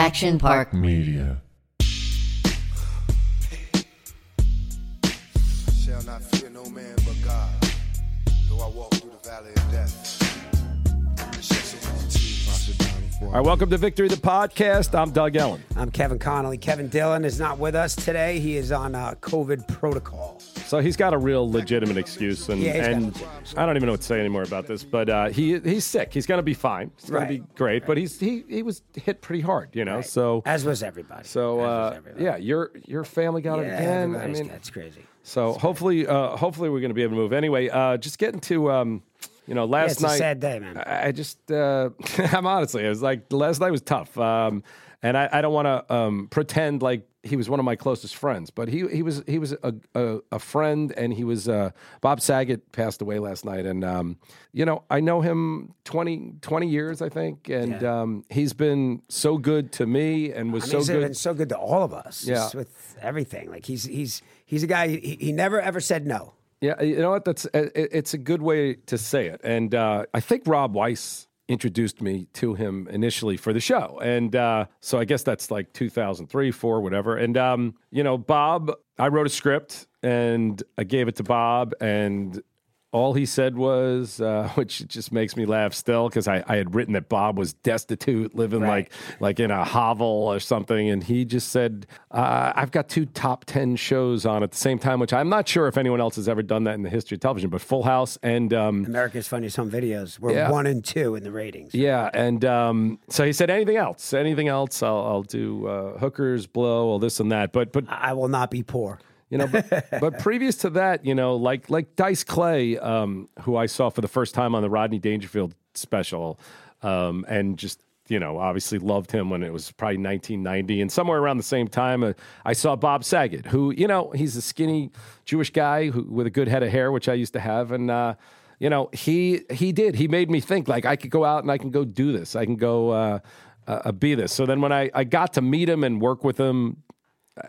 Action Park Media. Shall not fear no man but God. Though I walk through the valley of death. All right, welcome to Victory the Podcast. I'm Doug Ellin. I'm Kevin Connolly. Kevin Dillon is not with us today. He is on uh, COVID protocol. So he's got a real legitimate excuse, and, Yeah, he's got a and legitimate. I don't even know what to say anymore about this. But uh, he he's sick. He's going to be fine. He's going Right. to be great. But he's he he was hit pretty hard, you know. So As was everybody. so As was uh, everybody. yeah, your your family got yeah, it again. I everybody's mean, it's crazy. so hopefully uh, hopefully we're going to be able to move. Anyway, uh, just getting to um, you know last it's a night. sad day, man. I I just, uh, I'm honestly, it was like last night was tough, um, and I, I don't want to um, pretend like he was one of my closest friends, but he he was he was a a, a friend, and he was uh, Bob Saget passed away last night, and um, you know I know him 20, 20 years I think, and Yeah. um, he's been so good to me, and was I mean, so he's good. been so good to all of us. Yeah. with everything. Like he's he's he's a guy. He, he never ever said no. Yeah, you know what? That's it, it's a good way to say it, and uh, I think Rob Weiss introduced me to him initially for the show, and uh, so I guess that's like 2003, four, whatever. And um, you know, Bob, I wrote a script and I gave it to Bob, and all he said was, uh, which just makes me laugh still, because I, I had written that Bob was destitute, living Right. like like in a hovel or something, and he just said, uh, "I've got two top ten shows on at the same time," which I'm not sure if anyone else has ever done that in the history of television, but Full House and um, America's Funniest Home Videos were Yeah. one and two in the ratings. yeah, and um, so he said, "Anything else? Anything else? I'll, I'll do uh, hookers, blow, all this and that." But but I will not be poor. You know, but, but previous to that, you know, like like Dice Clay, um, who I saw for the first time on the Rodney Dangerfield special, um, and just you know, obviously loved him when it was probably 1990, and somewhere around the same time, uh, I saw Bob Saget, who you know, he's a skinny Jewish guy who with a good head of hair, which I used to have, and. Uh, you know, he he did. He made me think like I could go out and I can go do this. I can go uh, uh, be this. So then when I, I got to meet him and work with him,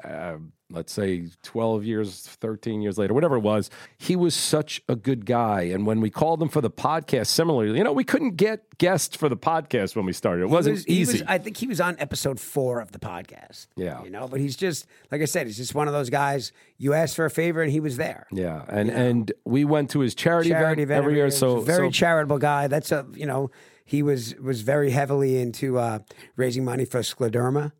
uh, let's say 12 years, 13 years later, whatever it was, he was such a good guy. And when we called him for the podcast, similarly, you know, we couldn't get guests for the podcast when we started. It He wasn't was- he easy. was- I think he was on episode four of the podcast. Yeah. you know, but he's just like I said, he's just one of those guys. You asked for a favor, and he was there. yeah. And, and we went to his charity, charity event, every year. So, very so charitable guy. That's a you know he was was very heavily into uh, raising money for scleroderma,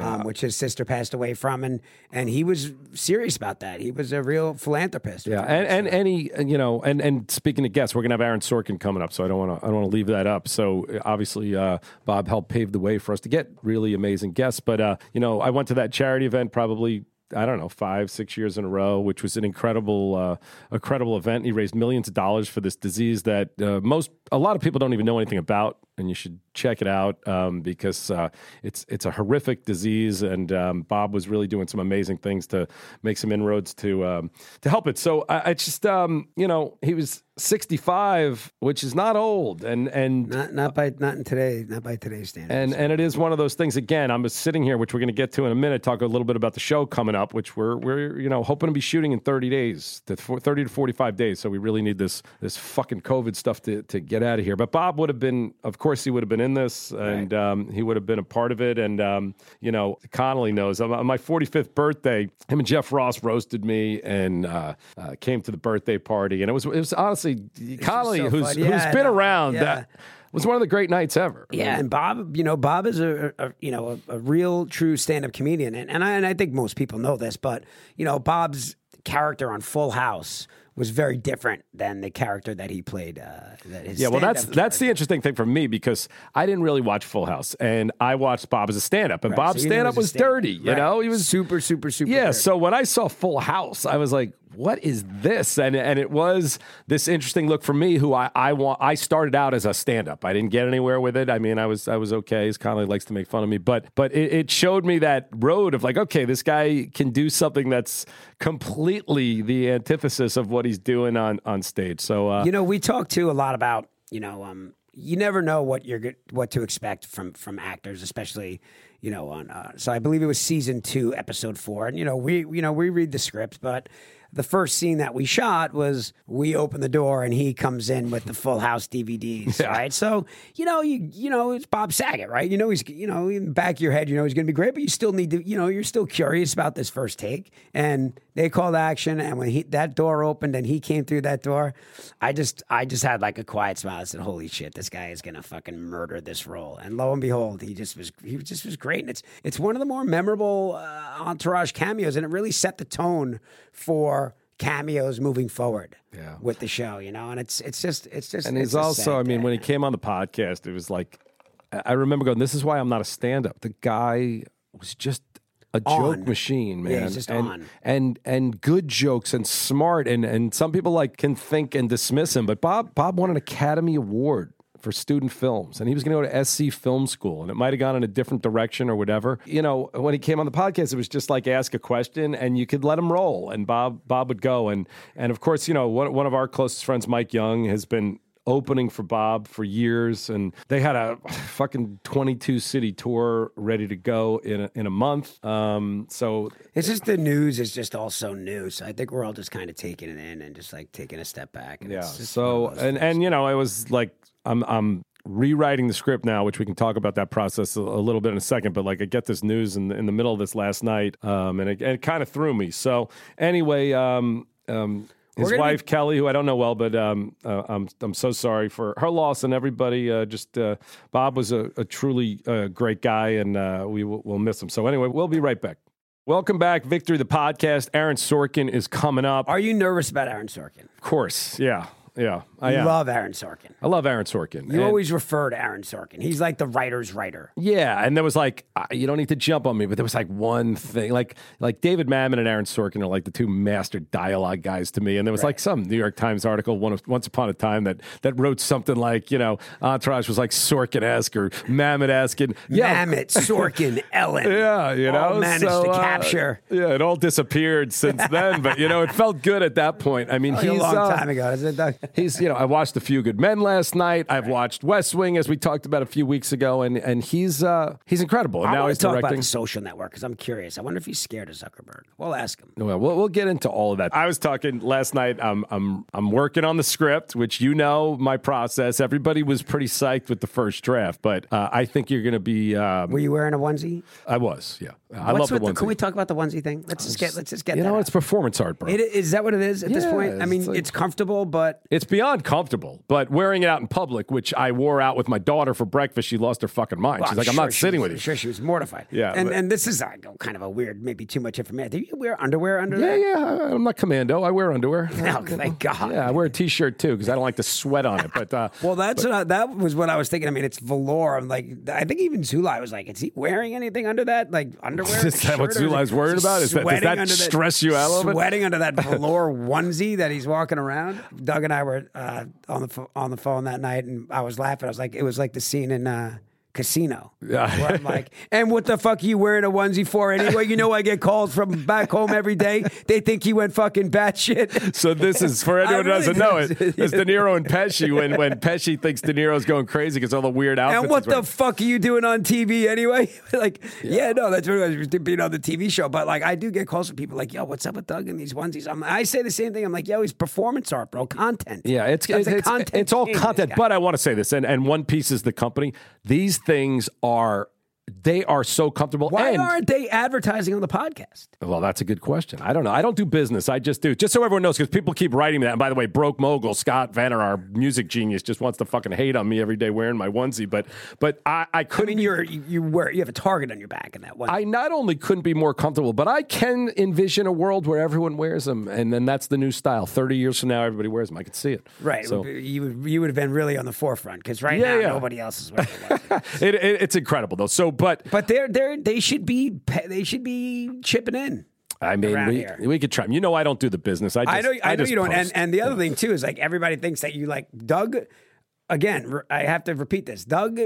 um, which his sister passed away from, and and he was serious about that. He was a real philanthropist. Yeah, and and any you know, and and speaking of guests, we're gonna have Aaron Sorkin coming up, so I don't want to I don't want to leave that up. So uh, obviously, uh, Bob helped pave the way for us to get really amazing guests. But uh, you know, I went to that charity event probably. I don't know, five, six years in a row, which was an incredible, uh, incredible event. He raised millions of dollars for this disease that uh, most, a lot of people don't even know anything about, and you should check it out um, because uh, it's it's a horrific disease. And um, Bob was really doing some amazing things to make some inroads to um, to help it. So I, I just, um, you know, he was 65, which is not old, and and not not by not in today not by today's standards. and and it is one of those things. Again, I'm just sitting here, which we're going to get to in a minute. Talk a little bit about the show coming up, which we're we're you know hoping to be shooting in 30 days, to 30 to 45 days. So we really need this this fucking COVID stuff to to get out of here. But Bob would have been, of course, he would have been in this, and um, he would have been a part of it. And um, you know, Connolly knows. On my 45th birthday, him and Jeff Ross roasted me and uh, uh, came to the birthday party, and it was it was honestly Connolly, so who's fun. who's Yeah, been around yeah. that. Was one of the great nights ever. Yeah, and Bob, you know, Bob is a, a you know a, a real true stand-up comedian, and and I, and I think most people know this, but you know, Bob's character on Full House was very different than the character that he played. Uh, that his Yeah, well, that's stand-up that's the interesting thing for me because I didn't really watch Full House, and I watched Bob as a stand-up, and Right, Bob's so stand-up was was stand-up. dirty. You Right. know, he was super, super, super. Yeah. dirty. So when I saw Full House, I was like, "What is this?" And and it was this interesting look for me, who I I want. I started out as a stand-up. I didn't get anywhere with it. I mean, I was I was okay. Kind of likes to make fun of me, but but it, it showed me that road of like, okay, this guy can do something that's completely the antithesis of what he's doing on on stage. So uh, You know, we talk too a lot about you know, um, you never know what you're what to expect from from actors, especially you know on. Uh, so I believe it was season two, episode four, and you know we you know we read the script, but the first scene that we shot was we open the door and he comes in with the Full House DVDs, right? So you know, you you know, it's Bob Saget, right? You know, he's you know, in the back of your head, you know, he's going to be great, but you still need to, you know, you're still curious about this first take. And they called action, and when he that door opened and he came through that door, I just I just had like a quiet smile. I said, "Holy shit, this guy is going to fucking murder this role." And lo and behold, he just was he just was great, and it's it's one of the more memorable uh, entourage cameos, and it really set the tone for cameos moving forward Yeah. with the show, you know. And it's it's just it's just And it's he's also, I mean, when he came on the podcast, it was like, I remember going, this is why I'm not a stand up. The guy was just a joke On. machine, man. Yeah, he's just and, on. And and good jokes and smart and and some people like can think and dismiss him, but Bob Bob won an Academy Award for student films and he was going to go to SC film school and it might have gone in a different direction or whatever. You know, when he came on the podcast it was just like ask a question and you could let him roll and Bob Bob would go and and of course, you know, one one of our closest friends Mike Young has been opening for Bob for years, and they had a fucking 22 city tour ready to go in a, in a month. Um, so It's just the news is just all so new. So I think we're all just kind of taking it in and just like taking a step back. And yeah, so one of those and things. and you know, it was like I'm I'm rewriting the script now, which we can talk about that process a, a little bit in a second. But like, I get this news in the, in the middle of this last night, um, and it, it kind of threw me. So anyway, um, um, his wife Kelly, who I don't know well, but um, uh, I'm I'm so sorry for her loss and everybody. Uh, just uh, Bob was a, a truly uh, great guy, and uh, we will we'll miss him. So anyway, we'll be right back. Welcome back, Victory the podcast. Aaron Sorkin is coming up. Are you nervous about Aaron Sorkin? Of course, yeah, yeah. I am. love Aaron Sorkin. I love Aaron Sorkin. You And- always refer to Aaron Sorkin. He's like the writer's writer. yeah, and there was like uh, you don't need to jump on me, but there was like one thing, like like David Mamet and Aaron Sorkin are like the two master dialogue guys to me, and there was like some New York Times article one of, once upon a time that that wrote something like you know Entourage was like Sorkin esque or Mamet esque, and yeah, Mamet, Sorkin, Ellin. Yeah, you know, all managed so, to uh, capture. yeah, it all disappeared since then, but you know, it felt good at that point. I mean, Like a long uh, time ago, isn't it, Doug? He's, you know, I watched A Few Good Men last night. I've watched West Wing, as we talked about a few weeks ago, and and he's uh he's incredible. And I now want he's to talk about directing. the social network because I'm curious. I wonder if he's scared of Zuckerberg. We'll ask him. Well, we'll we'll get into all of that. I was talking last night. I'm I'm I'm working on the script, which you know my process. Everybody was pretty psyched with the first draft, but uh, I think you're going to be. Um, Were you wearing a onesie? I was, yeah. I What's love the with onesie. Can we talk about the onesie thing? Let's just get. Let's just get. you that know, out. it's performance art, bro. It, is that what it is at this point? I mean, it's it's, comfortable, but It's beyond comfortable, but wearing it out in public, which I wore out with my daughter for breakfast, she lost her fucking mind. Well, She's like, I'm sure not she sitting was- with you. Sure she was mortified. Yeah, and but- and this is uh, kind of a weird, maybe too much information. Do you wear underwear under Yeah, that? yeah. I'm not commando. I wear underwear. Oh, thank God. Yeah, I wear a t-shirt too because I don't like to sweat on it. But uh, Well, that's what I, that was what I was thinking. I mean, it's velour. I'm like, I think even Zulay was like, is he wearing anything under that, like underwear? Is that what Zulay's worried about? Is that- does that stress you out a little bit? Sweating under that velour onesie that he's walking around. Doug and I were uh, on the on the phone that night, and I was laughing. I was like, it was like the scene in. Uh, Casino. Yeah. I'm like, and what the fuck are you wearing a onesie for anyway? You know, I get calls from back home every day. They think he went fucking batshit. so this is for anyone who doesn't know it. It's De Niro and Pesci when when Pesci thinks De Niro's going crazy because all the weird outfits. And what the fuck are you doing on TV anyway? like, yeah. no, that's what it was being on the TV show. But like, I do get calls from people like, "Yo, what's up with Doug and these onesies?" I'm, I say the same thing. I'm like, "Yo, he's performance art, bro, content." Yeah, it's it's, it's, content it's all content. But I want to say this, and and One Piece is the company. These things are they are so comfortable. why and, aren't they advertising on the podcast? Well, that's a good question. I don't know. I don't do business. I just do. Just so everyone knows, because people keep writing me that. And by the way, broke mogul Scott Vanner, our music genius, just wants to fucking hate on me every day wearing my onesie. But but I I couldn't. I mean, you're you, you wear you have a target on your back in that one. I not only couldn't be more comfortable, but I can envision a world where everyone wears them, and then that's the new style. Thirty years from now, everybody wears them. I can see it. right, So you would you would have been really on the forefront because right Yeah, now yeah. nobody else is wearing. it, it, it's incredible though. So, but but they're they're they should be they should be chipping in. I mean, we here. we could try. You know, I don't do the business. I just, I know, I, know just you don't. And, post. and the other thing too is like everybody thinks that you like Doug. Again, I have to repeat this. Doug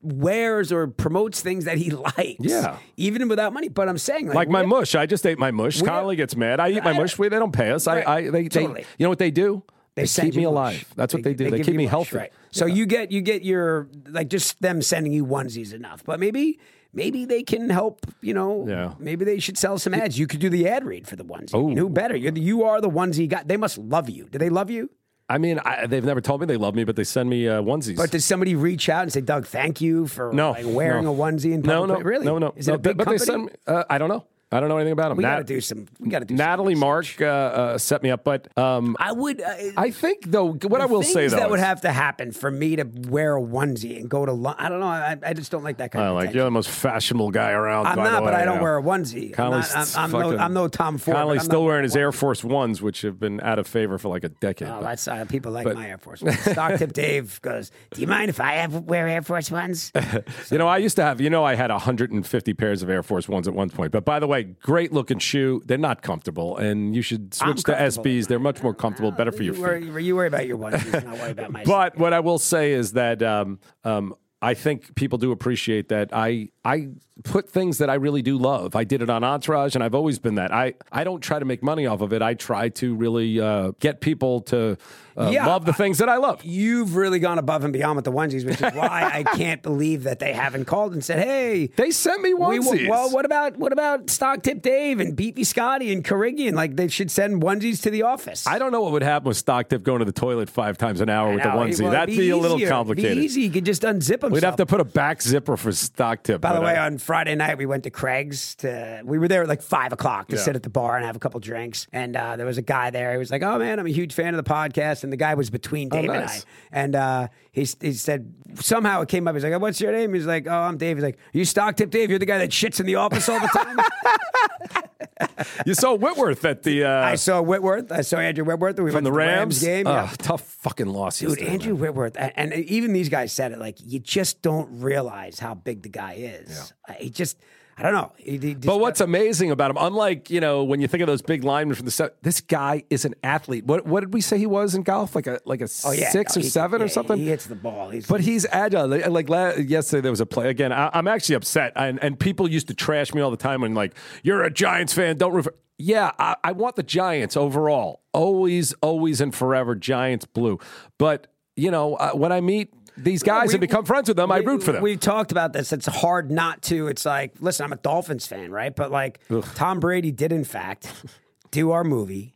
wears or promotes things that he likes. Yeah. even without money. But I'm saying, like, like my we- mush. I just ate my mush. Carly gets mad. I eat my I- mush. We, they don't pay us. Right. I, I they, Totally. they, you know what they do? They send keep me alive. mush. That's what they do. They keep me mush, healthy. Right. So you get you get your like just them sending you onesies enough, but maybe maybe they can help. You know, Yeah. maybe they should sell some ads. You could do the ad read for the onesie. Who better? You're the, you are the onesie guy. They must love you. Do they love you? I mean, I, they've never told me they love me, but they send me uh, onesies. But does somebody reach out and say, Doug, thank you for no, like, wearing no. a onesie in no, public? no, really? no, no. Is it a big but company? they send me. Uh, I don't know. I don't know anything about them. we got to do some. We got to do. Natalie. Mark uh, uh, set me up, but um, I would. Uh, I think though what I will say though that would is- have to happen for me to wear a onesie and go to lunch. I don't know. I, I just don't like that kind I of. like attention. you're the most fashionable guy around. I'm not, but I don't yeah. wear a onesie. I'm, not, I'm, I'm no, I'm no Tom Ford. still wearing his Air Force Ones, which have been out of favor for like a decade. Oh, but- that's uh, people like but- my Air Force. Ones. Stock tip Dave goes. Do you mind if I have wear Air Force Ones? You know, I used to have, you know, I had 150 pairs of Air Force Ones at one point. But by the way, great looking shoe. They're not comfortable, and you should switch to. SBs. They're much more comfortable, better for your you, feet. you worry about your onesies. Not worry about my. But what I will say is that um, um, I think people do appreciate that I I put things that I really do love. I did it on Entourage, and I've always been that. I I don't try to make money off of it. I try to really uh, get people to uh, Yeah, love the things that I love. You've really gone above and beyond with the onesies, which is why I can't believe that they haven't called and said, "Hey, They sent me we, onesies. well, what about what about Stock Tip Dave and Beefy Scotty and Carrigian? Like they should send onesies to the office." I don't know what would happen with Stock Tip going to the toilet five times an hour with the onesie. well, That'd it'd be, a little complicated. Be easy. You could just unzip them. We'd have to put a back zipper for Stock Tip. By the way, uh, on Friday night we went to Craig's. To we were there at like five o'clock to Yeah. sit at the bar and have a couple drinks. And uh, there was a guy there. He was like, "Oh man, I'm a huge fan of the podcast." And the guy was between Dave and I. Oh, nice. And uh, he he said somehow it came up. He's like, "What's your name?" He's like, "Oh, I'm Dave." He's like, "You stock tip Dave? You're the guy that shits in the office all the time." you saw Whitworth at the uh, I saw Whitworth. I saw Andrew Whitworth. We from went the to Rams. game. Ugh, yeah. Tough fucking loss. Dude, Andrew man. Whitworth, and, and even these guys said it. Like you just don't realize how big the guy is. Uh, He just, I don't know. He- he But what's amazing about him, unlike you know when you think of those big linemen from the set, this guy is an athlete. What what did we say he was in golf? Like a like a Oh, yeah. six No, or he- seven yeah, or something. He hits the ball. He's, But he's agile. Like like la- yesterday, there was a play. Again, I, I'm actually upset, and, and people used to trash me all the time when like you're a Giants fan. Don't root. Yeah, I, I want the Giants overall. Always, always, and forever. Giants blue. But you know uh, when I meet these guys we- and become friends with them, I root for them. We've talked about this. It's hard not to. It's like, listen, I'm a Dolphins fan, right? But like, Tom Brady did, in fact, do our movie,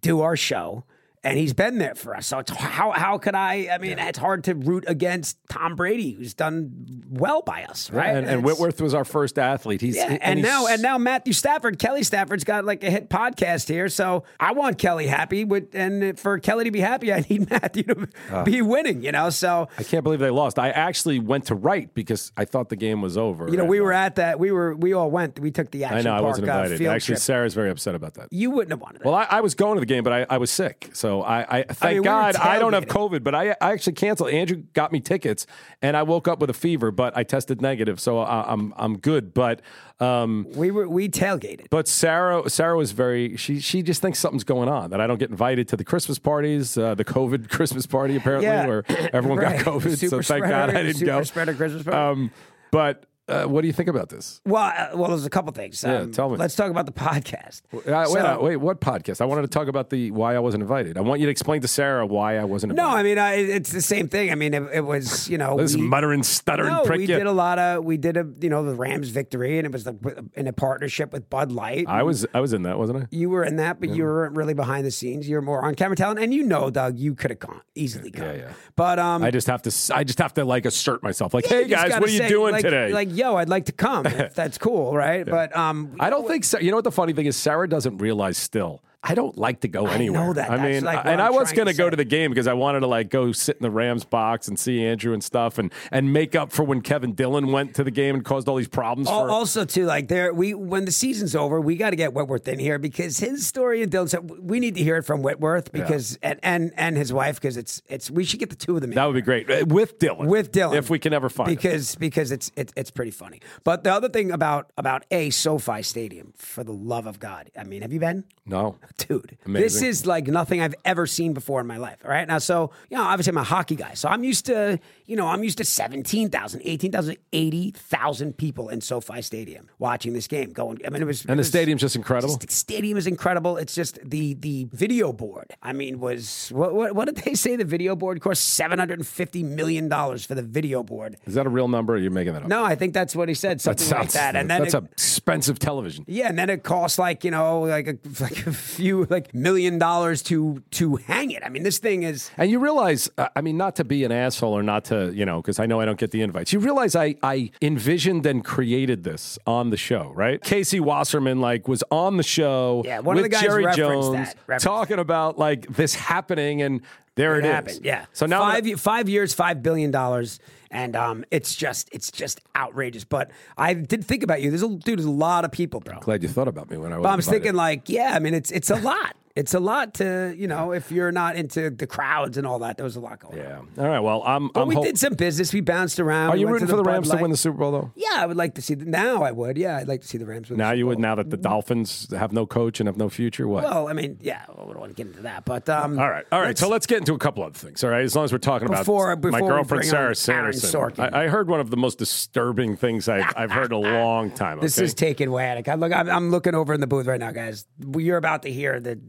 do our show. And he's been there for us. So it's how how could I? I mean, it's hard to root against Tom Brady, who's done well by us, right? and, and Whitworth was our first athlete. He's Yeah, and, he's- now and now Matthew Stafford, Kelly Stafford's got like a hit podcast here, so I want Kelly happy. With and for Kelly to be happy, I need Matthew to Ah. be winning. You know, so I can't believe they lost. I actually went to write because I thought the game was over. you know we were uh, at that. We were we all went. We took the action I know I park wasn't uh, invited. field Actually, trip. Sarah's very upset about that. You wouldn't have wanted it. Well, I, I was going to the game, but I, I was sick. So I, I thank mean, we God I don't have. COVID, but I, I actually canceled. Andrew got me tickets, and I woke up with a fever, but I tested negative, so I, I'm I'm good. But um, we were we tailgated. but Sarah Sarah was very she she just thinks something's going on that I don't get invited to the Christmas parties, uh, the COVID Christmas party apparently, Yeah. where everyone Right. got COVID. so Super thank God I didn't super go. spreader Christmas party. Um, but uh, what do you think about this? well, uh, well, there's a couple things. Yeah, Um, tell me. Let's talk about the podcast. Uh, wait, uh, wait, what podcast? I wanted to talk about the why I wasn't invited. I want you to explain to Sarah why I wasn't invited. No, I mean I, it's the same thing. I mean it, it was you know this we- muttering, stuttering No, we you. did a lot of we did a you know the Rams victory, and it was the, in a partnership with Bud Light. I was I was in that, wasn't I? you were in that, but you weren't really behind the scenes. You were more on camera talent, and you know, Doug, you could have gone easily. Gone. Yeah, yeah. But um, I just have to. I just have to like assert myself. Like, hey guys, what are you say, doing like- today? Like, yo, I'd like to come. if that's cool, right? But um, I don't think. so. You know what the funny thing is? Sarah doesn't realize still. I don't like to go anywhere. that. I mean, like and I was going to go to the game because I wanted to like go sit in the Rams box and see Andrew and stuff, and and make up for when Kevin Dillon went to the game and caused all these problems. For, Also, too, like there, we when the season's over, we got to get Whitworth in here because his story and Dillon said we need to hear it from Whitworth because and and and his wife because it's it's we should get the two of them in that would be great Uh, with Dillon. with Dillon if we can ever find him. because because it's it's it's pretty funny. But the other thing about about a SoFi Stadium, for the love of God, I mean, have you been? No, dude, this is like nothing I've ever seen before in my life. All right. Now, so, you know, obviously I'm a hockey guy. So I'm used to, you know, I'm used to 17,000, 18,000, 80,000 people in SoFi Stadium watching this game going. I mean, it was. And it the was- stadium's just incredible. the stadium is incredible. It's just the the video board. I mean, was what what, what did they say? The video board cost seven hundred and fifty million dollars for the video board. Is that a real number? Or are you making that up? No, I think that's what he said, that something like that. And then that's it, expensive television. yeah, and then it costs like you know like a, like a few like million dollars to to hang it. I mean, this thing is And you realize, uh, I mean, not to be an asshole or not to, you know, because I know I don't get the invites. You realize I, I envisioned and created this on the show, right? Casey Wasserman, like, was on the show Yeah, one of with the guys Jerry referenced Jones that, talking about, like, this happening, and there it it is. happened. Yeah. So now five five years, five billion dollars, and um, it's just it's just outrageous. But I did think about you. There's a dude. There's a lot of people, bro. glad you thought about me when I was. But I was thinking, like, yeah, I mean, it's it's a lot. It's a lot to you know if you're not into the crowds and all that. There was a lot going on. yeah. All right. Well, I'm. But I'm we hop- did some business. We bounced around. Are you rooting for the Rams to win the Super Bowl, though? Yeah, I would like to see. The, now I would. Yeah, I'd like to see the Rams win. the Now you would. Now that the Dolphins have no coach and have no future, what? Well, I mean, yeah, we don't want to get into that, but um, All right, all right. so let's get into a couple other things. All right, as long as we're talking Before- about my before we girlfriend Sarah Sanderson. I, I heard one of the most disturbing things I've, I've heard in a long time. This is taken way out of. Look, I'm, I'm looking over in the booth right now, guys. You're about to hear the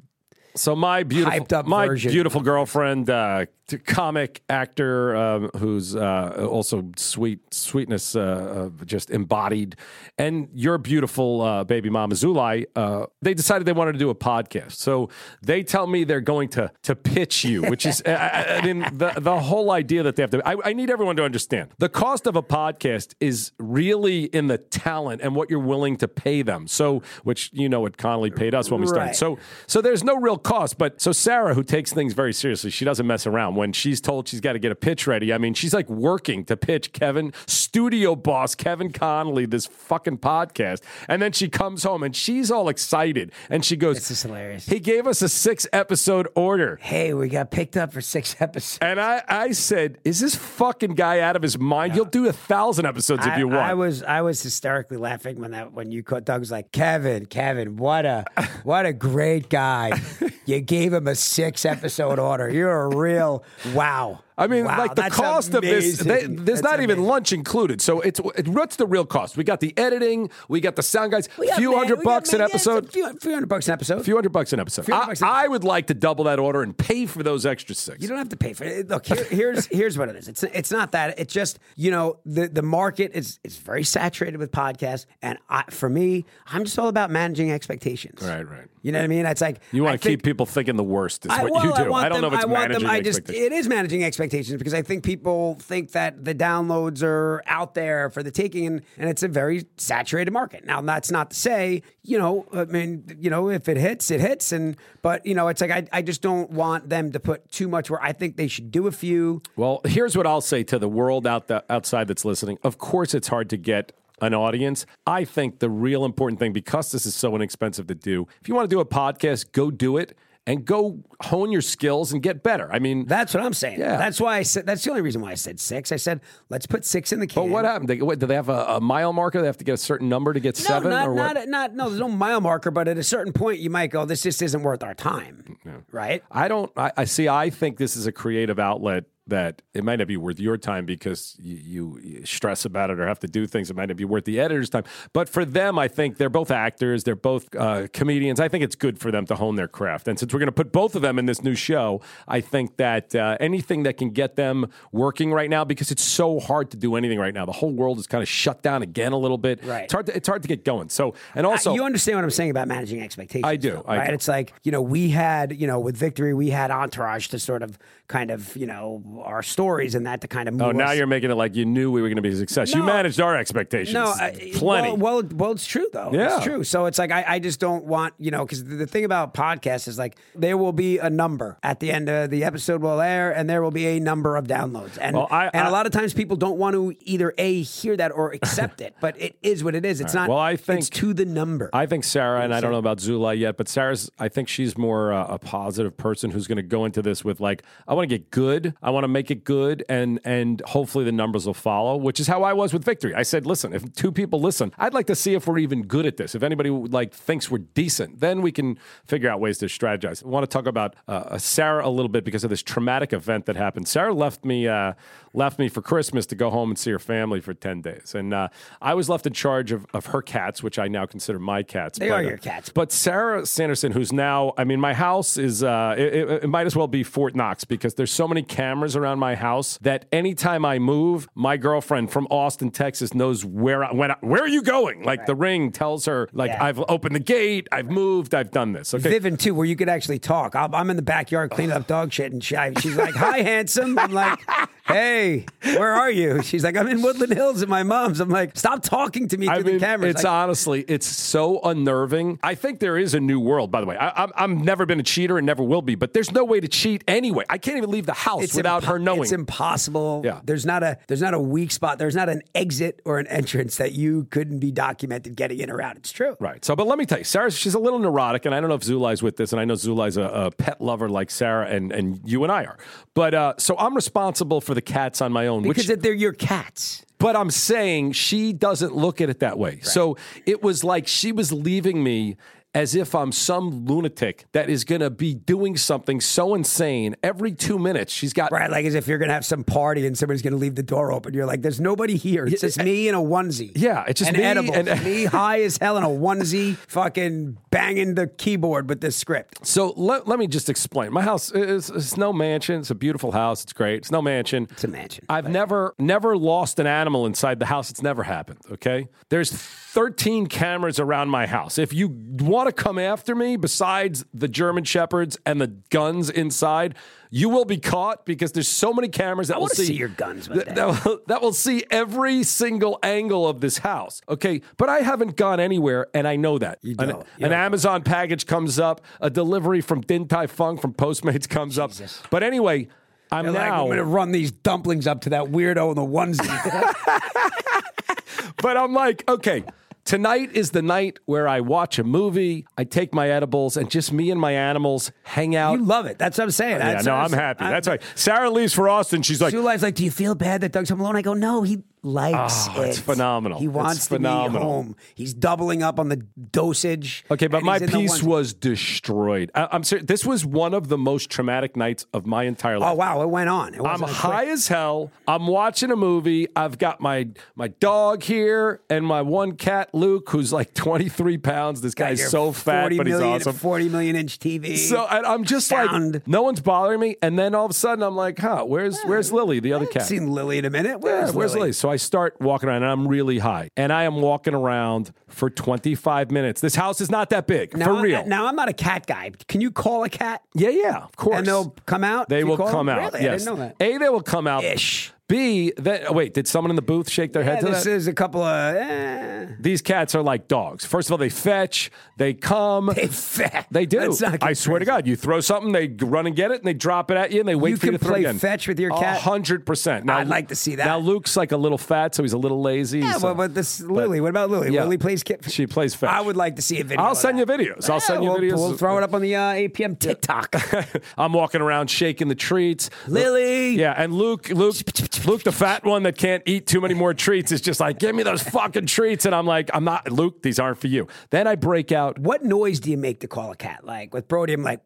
so my beautiful, my version. beautiful girlfriend, uh, comic actor, um, who's uh, also sweet, sweetness, uh, uh, just embodied, and your beautiful uh, baby mama Zulay. Uh, they decided they wanted to do a podcast, so they tell me they're going to to pitch you, which is, I, I I mean, the the whole idea that they have to. I, I need everyone to understand the cost of a podcast is really in the talent and what you're willing to pay them. So, which you know what Connolly paid us when we started. Right. So, so there's no real cost. But so Sarah, who takes things very seriously, she doesn't mess around. When she's told she's got to get a pitch ready, I mean, she's like working to pitch Kevin, studio boss Kevin Connolly, this fucking podcast. And then she comes home and she's all excited and she goes, This is hilarious. He gave us a six episode order. hey, we got picked up for six episodes. And I, I said, Is this fucking guy out of his mind? You'll do a thousand episodes if you want. I was I was hysterically laughing when that when you caught Doug was like Kevin Kevin what a what a great guy you gave him a six episode order you're a real wow I mean, Wow, like the cost of this, they, there's That's not even lunch included. So it's it, what's the real cost? We got the editing, we got the sound guys, We few man- hundred bucks an yeah, a episode. few, few hundred bucks an episode few hundred bucks an episode. I, bucks an I would like to double that order and pay for those extra six. You don't have to pay for it. Look, here, here's here's what it is. It's it's not that. It's just you know the the market is is very saturated with podcasts, and I, for me, I'm just all about managing expectations. Right, right. You know what I mean? It's like you I want to keep people thinking the worst is what well, you do. I, don't them- know if it's managing them, I just expectations. it is managing expectations because I think people think that the downloads are out there for the taking, and, and it's a very saturated market. Now, that's not to say you know, I mean, you know, if it hits, it hits, and but you know, it's like I I just don't want them to put too much. Where I think they should do a few. Well, here's what I'll say to the world out the, outside that's listening. Of course, it's hard to get an audience. I think the real important thing, because this is so inexpensive to do, if you want to do a podcast, go do it and go hone your skills and get better. I mean, That's what I'm saying. Yeah. That's why I said. That's the only reason why I said six. I said let's put six in the can. but what happened? They, what, do they have a, a mile marker? They have to get a certain number to get No, seven, not, or what? not, not, no, there's no mile marker, but at a certain point, you might go, this just isn't worth our time. Right? I don't. I, I see. I think this is a creative outlet that it might not be worth your time because you, you stress about it or have to do things. It might not be worth the editor's time. But for them, I think they're both actors. They're both uh, comedians. I think it's good for them to hone their craft. And since we're going to put both of them in this new show, I think that uh, anything that can get them working right now, because it's so hard to do anything right now. The whole world is kind of shut down again a little bit. Right. It's hard. To, it's hard to get going. So and also. you understand what I'm saying about managing expectations. I do, though, I right? do. It's like, you know, we had, you know, with Victory, we had Entourage to sort of kind of, you know, our stories and that to kind of move Oh, now us- you're making it like you knew we were going to be a success. you managed our expectations. No, I, plenty. Well, well, well, it's true though. Yeah. It's true. So it's like I, I just don't want you know because the, the thing about podcasts is like there will be a number at the end of the episode will air, and there will be a number of downloads, and Well, I- and a lot of times people don't want to either a hear that or accept it, but it is what it is. It's not. Well, I think- it's to the number. I think Sarah, and I don't know about Zula yet, but Sarah's, I think she's more uh, a positive person who's going to go into this with like, I want to get good. I want want to make it good, and and hopefully the numbers will follow. Which is how I was with Victory. I said, listen, if two people listen, I'd like to see if we're even good at this. If anybody like thinks we're decent, then we can figure out ways to strategize. I want to talk about uh, Sarah a little bit because of this traumatic event that happened. Sarah left me uh, left me for Christmas to go home and see her family for ten days, and uh, I was left in charge of, of her cats, which I now consider my cats. They But, are uh, your cats. But Sarah Sanderson, who's now, I mean, my house is, uh, it, it- it might as well be Fort Knox because there's so many cameras around my house that anytime I move, my girlfriend from Austin, Texas, knows where I, when I, where are you going? Like the ring tells her, like Yeah. I've opened the gate, I've moved, I've done this. Okay. Vivint too, where you could actually talk. I'm, I'm in the backyard cleaning up dog shit, and she, she's like, "Hi, handsome." I'm like, "Hey, where are you?" She's like, "I'm in Woodland Hills at my mom's." I'm like, "Stop talking to me I through mean, the camera." it's like, honestly, it's so unnerving. I think there is a new world, by the way. I, I'm, I'm never been a cheater and never will be, but there's no way to cheat anyway. I can't even leave the house it's without impo- her knowing. It's impossible. Yeah. There's not a there's not a weak spot. There's not an exit or an entrance that you couldn't be documented getting in or out. It's true. Right. So, but let me tell you, Sarah, she's a little neurotic, and I don't know if Zulay's with this, and I know Zulay's a, a pet lover like Sarah and, and you and I are. But uh, so I'm responsible for the cats on my own, Because which, they're your cats. but I'm saying she doesn't look at it that way. So it was like she was leaving me as if I'm some lunatic that is going to be doing something so insane every two minutes. She's got Right, like as if you're gonna have some party and somebody's gonna leave the door open. You're like, there's nobody here. It's just eh, me in a onesie. Yeah, it's just and me edibles. and- me high as hell in a onesie, fucking banging the keyboard with this script. So let, let me just explain. My house is it's no mansion. It's a beautiful house. It's great. It's no mansion. It's a mansion. I've never never lost an animal inside the house. It's never happened. Okay. There's 13 cameras around my house. If you want to come after me, besides the German shepherds and the guns inside, you will be caught because there's so many cameras that I will see, see your guns that, will, that will see every single angle of this house. Okay, but I haven't gone anywhere, and I know that. You An- don't. You an. Amazon package comes up, a delivery from Din Tai Fung from Postmates comes up. But anyway, I'm like, now, I'm gonna run these dumplings up to that weirdo in the onesie. but I'm like, okay. Tonight is the night where I watch a movie, I take my edibles, and just me and my animals hang out. you love it. That's what I'm saying. yeah, That's no, what I'm happy. I'm- That's right. Sarah leaves for Austin. She's like, Sue Life's like, do you feel bad that Doug's home alone? I go, no, he likes Oh, it. it's phenomenal. He It's wants to be home. He's doubling up on the dosage. Okay, but my he's in the piece was destroyed. I, I'm serious. This was one of the most traumatic nights of my entire oh, life. Oh wow, it went on. It I'm wasn't quick- high as hell. I'm watching a movie. I've got my my dog here and my one cat Luke, who's like 23 pounds. This guy's so fat, 40 but he's awesome. 40 million inch TV. So and I'm just Sound. like, no one's bothering me. And then all of a sudden, I'm like, huh, where's where's Lily, the other cat? seen Lily in a minute. Yeah, Where's, where's Lily? Lily? So I start walking around and I'm really high. And I am walking around for 25 minutes. This house is not that big. Now, for real. Now I'm not a cat guy. Can you call a cat yeah, yeah, of course. and they'll come out? They will come them? out. Really? Yes. I didn't know that. A, they will come out. Ish. B, that, oh, wait, did someone in the booth shake their Yeah, head to this that? is a couple of. Eh, These cats are like dogs. First of all, they fetch, they come. they fat. They do. I swear to. God, you throw something, they run and get it, and they drop it at you, and they wait You for you can to throw play again. fetch with your cat? hundred percent. Now I'd like to see that. Now Luke's like a little fat, so he's a little lazy. Yeah, so- well, but this Lily. What about Lily? Yeah. Lily plays kit. She plays fetch. I would like to see a video. I'll send you videos. I'll Yeah, send you we'll, videos. We'll throw it up on the uh, APM TikTok. I'm walking around shaking the treats. Lily. Yeah, and Luke, Luke, Luke, the fat one that can't eat too many more treats, is just like, give me those fucking treats. And I'm like, I'm not, Luke, these aren't for you. Then I break out. What noise do you make to call a cat? Like with Brody, I'm like,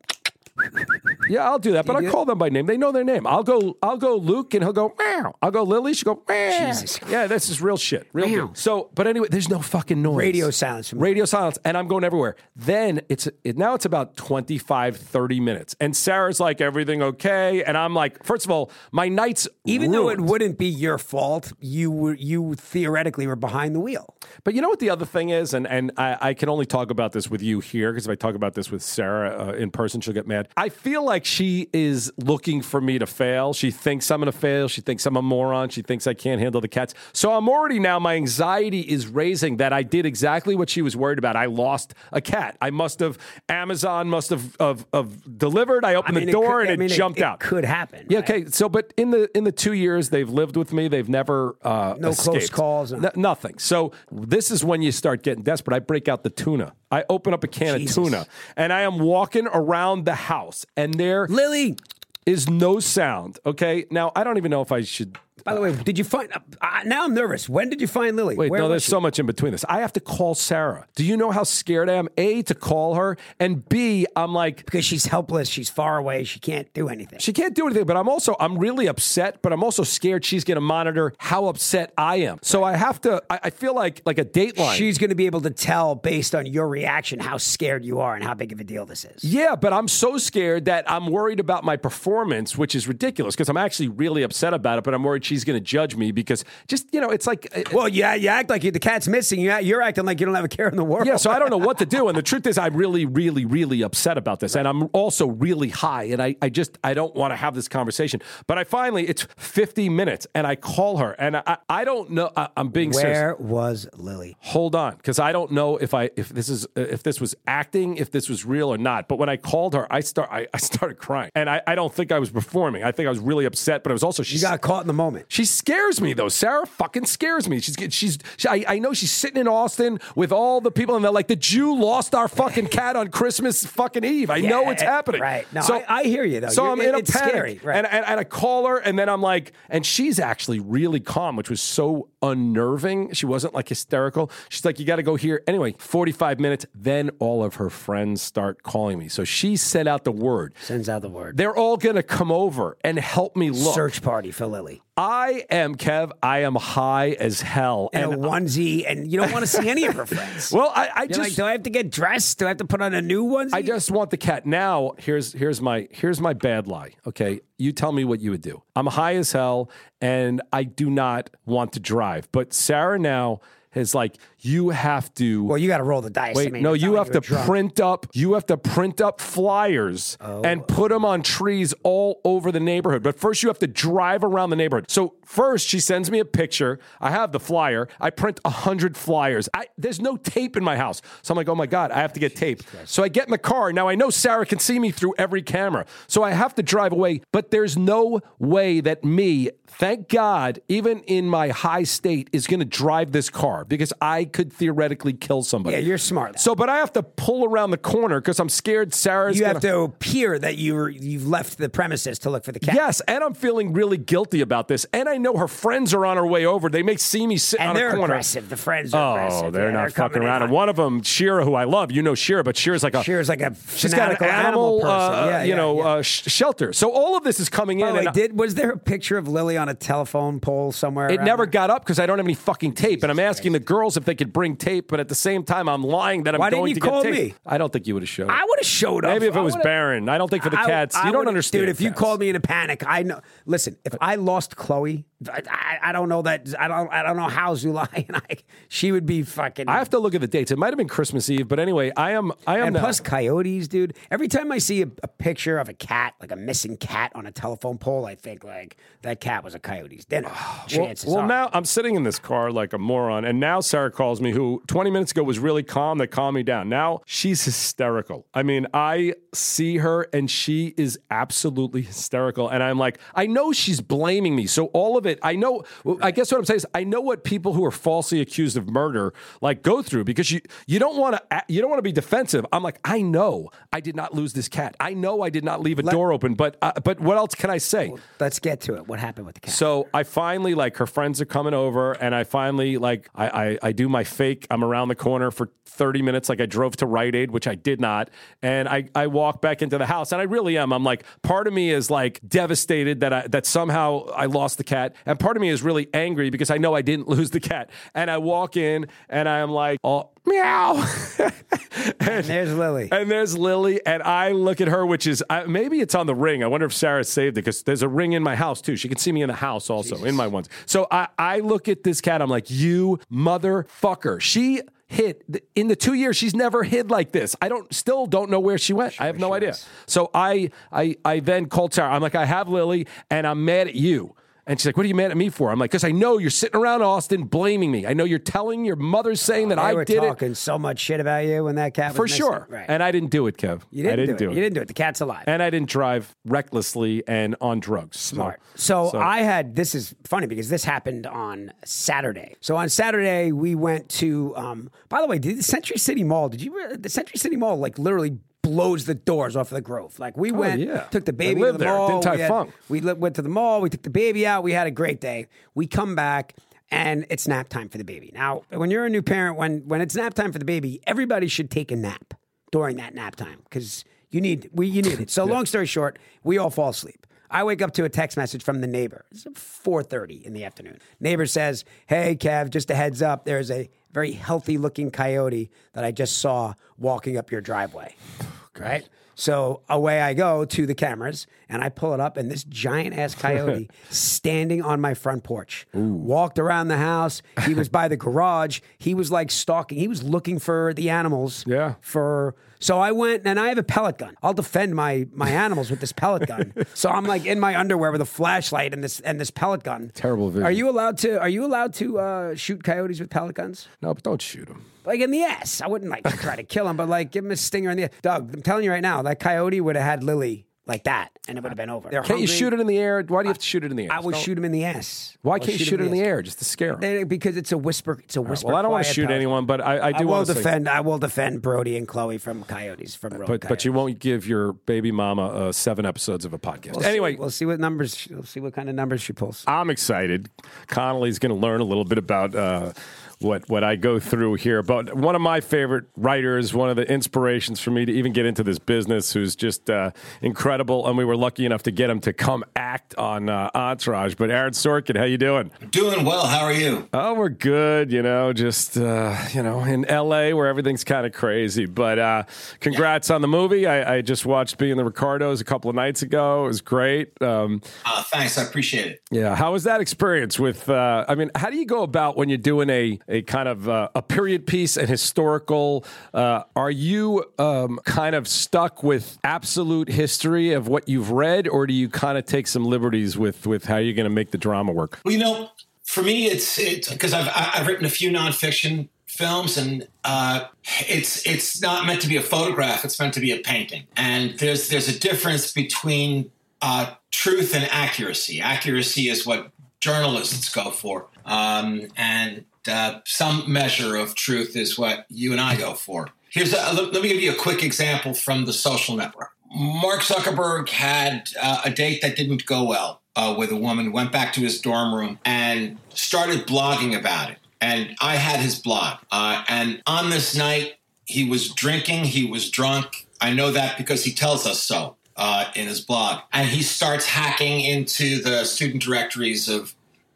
Yeah, I'll do that, but I it? call them by name. They know their name. I'll go, I'll go Luke, and he'll go meow. I'll go Lily. She'll go meow. Jesus Yeah, this is real shit, real Meow. So, but anyway, there's no fucking noise. Radio silence Radio silence, and I'm going everywhere. Then it's it, now it's about 25, 30 minutes, and Sarah's like, everything okay, and I'm like, first of all, my night's even though it ruined. wouldn't be your fault, you were you theoretically were behind the wheel. But you know what the other thing is, and and I, I can only talk about this with you here because if I talk about this with Sarah uh, in person, she'll get mad. I feel like she is looking for me to fail. She thinks I'm going to fail. She thinks I'm a moron. She thinks I can't handle the cats. So I'm already now. My anxiety is raising that I did exactly what she was worried about. I lost a cat. I must have Amazon must have of, of delivered. I opened I mean, the door could, and I it mean, jumped it, out. It could happen. Yeah. right? Okay. So, but in the in the two years they've lived with me, they've never uh, No close calls, No- nothing. So this is when you start getting desperate. I break out the tuna. I open up a can Jesus. of tuna, and I am walking around the house, and there, Lily. is no sound. Okay. Now I don't even know if I should. By the way, did you find? Uh, now I'm nervous. When did you find Lily? Wait, Where no, there's she? so much in between this. I have to call Sarah. Do you know how scared I am? A to call her, and B, I'm like, because she's helpless. She's far away. She can't do anything. she can't do anything. But I'm also, I'm really upset. But I'm also scared she's going to monitor how upset I am. So I have to. I, I feel like like a Dateline. She's going to be able to tell based on your reaction how scared you are and how big of a deal this is. Yeah, but I'm so scared that I'm worried about my performance, which is ridiculous because I'm actually really upset about it. But I'm worried she's going to judge me because just you know, it's like uh, Well, yeah, you act like you, the cat's missing. You, you're acting like you don't have a care in the world. Yeah, so I don't know what to do. And the truth is, I'm really, really, really upset about this. And I'm also really high. And I, I just, I don't want to have this conversation. But I finally, it's 50 minutes and I call her and I, I don't know. I, I'm being serious. Where was Lily? Hold on. Because I don't know if I, if this is, if this was acting, if this was real or not. But when I called her, I start, I, I started crying. And I, I don't think I was performing. I think I was really upset, but I was also, You got caught in the moment. She scares me though. Sarah fucking scares me. She's she's she, I, I know she's sitting in Austin with all the people and they're like the Jew lost our fucking cat on Christmas fucking Eve. I know it's happening. right. No, I- I hear you, though. So You're- I'm in a panic. scary, right. And, and and I call her and then I'm like and she's actually really calm, which was so unnerving. She wasn't like hysterical. She's like, you got to go here. Anyway, 45 minutes. Then all of her friends start calling me. So she sent out the word. Sends out the word. They're all going to come over and help me look. Search party for Lily. I am Kev. I am high as hell. In and a uh, onesie, and you don't want to see any of her friends. well, I, I just like, do I have to get dressed? Do I have to put on a new onesie? I just want the cat. Now, here's here's my here's my bad lie. Okay, you tell me what you would do. I'm high as hell, and I do not want to drive. But Sarah now is like, you have to. well, you got to roll the dice. Wait, I mean, no, you have to drunk. print up. You have to print up flyers oh. and put them on trees all over the neighborhood. But first, you have to drive around the neighborhood. So first, she sends me a picture. I have the flyer. I print a hundred flyers. I, there's no tape in my house, so I'm like, oh my god, I have to get tape. So I get in the car. Now I know Sarah can see me through every camera, so I have to drive away. But there's no way that me, thank God, even in my high state, is going to drive this car because I could theoretically kill somebody. Yeah, you're smart. So, but I have to pull around the corner because I'm scared Sarah's. you gonna, have to appear that you're you've left the premises to look for the cat. Yes, and I'm feeling really guilty about this. And I know her friends are on her way over. They may see me sitting and on they're a corner. aggressive. The friends are aggressive. Oh, they're Yeah, not coming fucking around. And one of them, Shira, who I love, you know Shira, but Shira's like a Shear's like a she's got an fanatical animal, person. uh, yeah, you yeah, know. Uh, sh- shelter. So all of this is coming By in. way, did was there a picture of Lily on a telephone pole somewhere? it never there? got up because I don't have any fucking tape, and I'm asking the girls if they could bring tape, but at the same time, I'm lying that I'm Why didn't going you to call get tape. me? I don't think you would have showed. I would have showed up. Maybe if it was would've- Baron. I don't think for the I- cats. I you don't would've- understand, dude. If you cats. called me in a panic, I know. Listen, if I lost Chloe, I, I, don't know that. I don't. I don't know how Zulay and I. She would be fucking. I have to look at the dates. It might have been Christmas Eve, but anyway, I am. I am. and now- plus coyotes, dude. Every time I see a, a picture of a cat, like a missing cat on a telephone pole, I think like that cat was a coyote's dinner. well, Chances well are. now I'm sitting in this car like a moron, and now Sarah calls me, who 20 minutes ago was really calm. That calmed me down. Now she's hysterical. I mean, I see her, and she is absolutely hysterical. And I'm like, I know she's blaming me. So all of it, I know. I guess what I'm saying is, I know what people who are falsely accused of murder like go through because you you don't want to you don't want to be defensive. I'm like, I know I did not lose this cat. I know I did not leave a door open. But uh, but what else can I say? Let's get to it. What happened with the cat? So I finally like her friends are coming over, and I finally like I, I I do my fake. I'm around the corner for 30 minutes, like I drove to Rite Aid, which I did not, and I I walk back into the house, and I really am. I'm like, part of me is like devastated that I that somehow I lost the cat, and part of me is really angry because I know I didn't lose the cat, and I walk in and I'm like, oh meow. and there's Lily. And there's Lily, and I look at her, which is uh, maybe it's on the ring. I wonder if Sarah saved it because there's a ring in my house too. She can see me in the house also in my ones. So I, I look at this cat. I'm like, you motherfucker. She hid in the two years she's never hid like this. I don't still don't know where she went. I have no idea. So I I I then called Sarah. I'm like, I have Lily, and I'm mad at you. And she's like, "What are you mad at me for?" I'm like, "Cause I know you're sitting around Austin blaming me. I know you're telling your mother saying that they I were did it talking so much shit about you when that cat was for sure, Right. and I didn't do it, Kev. you didn't, I didn't do, do, it. it. You didn't do it. The cat's alive. and I didn't drive recklessly and on drugs. So- Smart. So, I had this is funny because this happened on Saturday. So on Saturday we went to. Um, by the way, did the Century City Mall? Did you? The Century City Mall like literally blows the doors off of the Grove. Like we oh, went, Oh, yeah. took the baby to the there. mall. Din Tai we had- Fung. we li- went to the mall. We took the baby out. We had a great day. We come back. And it's nap time for the baby. Now, when you're a new parent, when when it's nap time for the baby, everybody should take a nap during that nap time because you need we you need it. So, long story short, we all fall asleep. I wake up to a text message from the neighbor. It's 4:30 in the afternoon. Neighbor says, "Hey, Kev, just a heads up. There's a very healthy-looking coyote that I just saw walking up your driveway." Oh, right. So away I go to the cameras and I pull it up, and this giant ass coyote standing on my front porch. Walked around the house. He was by the garage. He was like stalking. He was looking for the animals. Yeah. For so I went and I have a pellet gun. I'll defend my my animals with this pellet gun. so I'm like in my underwear with a flashlight and this and this pellet gun. Terrible vision. Are you allowed to? Are you allowed to uh, shoot coyotes with pellet guns? No, but don't shoot them. like in the ass. I wouldn't like try to kill him, but like give him a stinger in the ass. Doug, I'm telling you right now, that coyote would have had Lily like that, and it would have been over. They're Can't you shoot it in the air? Why do you have to shoot it in the air? I would Don't- shoot him in the ass. Why can't you shoot it in the air just to scare him? Because it's a whisper. It's a whisper. Well, I don't want to quiet shoot pellet. anyone, but I, I do I will want to defend. I will defend Brody and Chloe from coyotes from Road But but you won't give your baby mama uh, seven episodes of a podcast. We'll see- anyway, we'll see what numbers. We'll see what kind of numbers she pulls. I'm excited. Connolly's going to learn a little bit about uh, what what I go through here. But one of my favorite writers, one of the inspirations for me to even get into this business, who's just uh, incredible, and we were lucky enough to get him to come act on uh, Entourage. But Aaron Sorkin, how you doing? Doing well. How are you? Oh, we're good. You know, just uh, you know, in L.A. where everything's kind of crazy. But uh, congrats on the movie. I, I just watched Being the Ricardos a couple of nights ago. It was great. Um, Uh, thanks. I appreciate it. yeah, how was that experience with? Uh, I mean, how do you go about when you're doing a a kind of uh, a period piece and historical? Uh, are you um, kind of stuck with absolute history of what you've read, or do you kind of take some liberties with with how you're going to make the drama work? Well, you know, for me, it's because I've I've written a few nonfiction films, and uh, it's it's not meant to be a photograph. It's meant to be a painting, and there's there's a difference between uh, truth and accuracy. Accuracy is what journalists go for, um, and uh, some measure of truth is what you and I go for. Here's a, let me give you a quick example from the social network. Mark Zuckerberg had uh, a date that didn't go well uh, with a woman, went back to his dorm room and started blogging about it. And I had his blog. Uh, and on this night, he was drinking, he was drunk. I know that because he tells us so uh, in his blog. And he starts hacking into the student directories of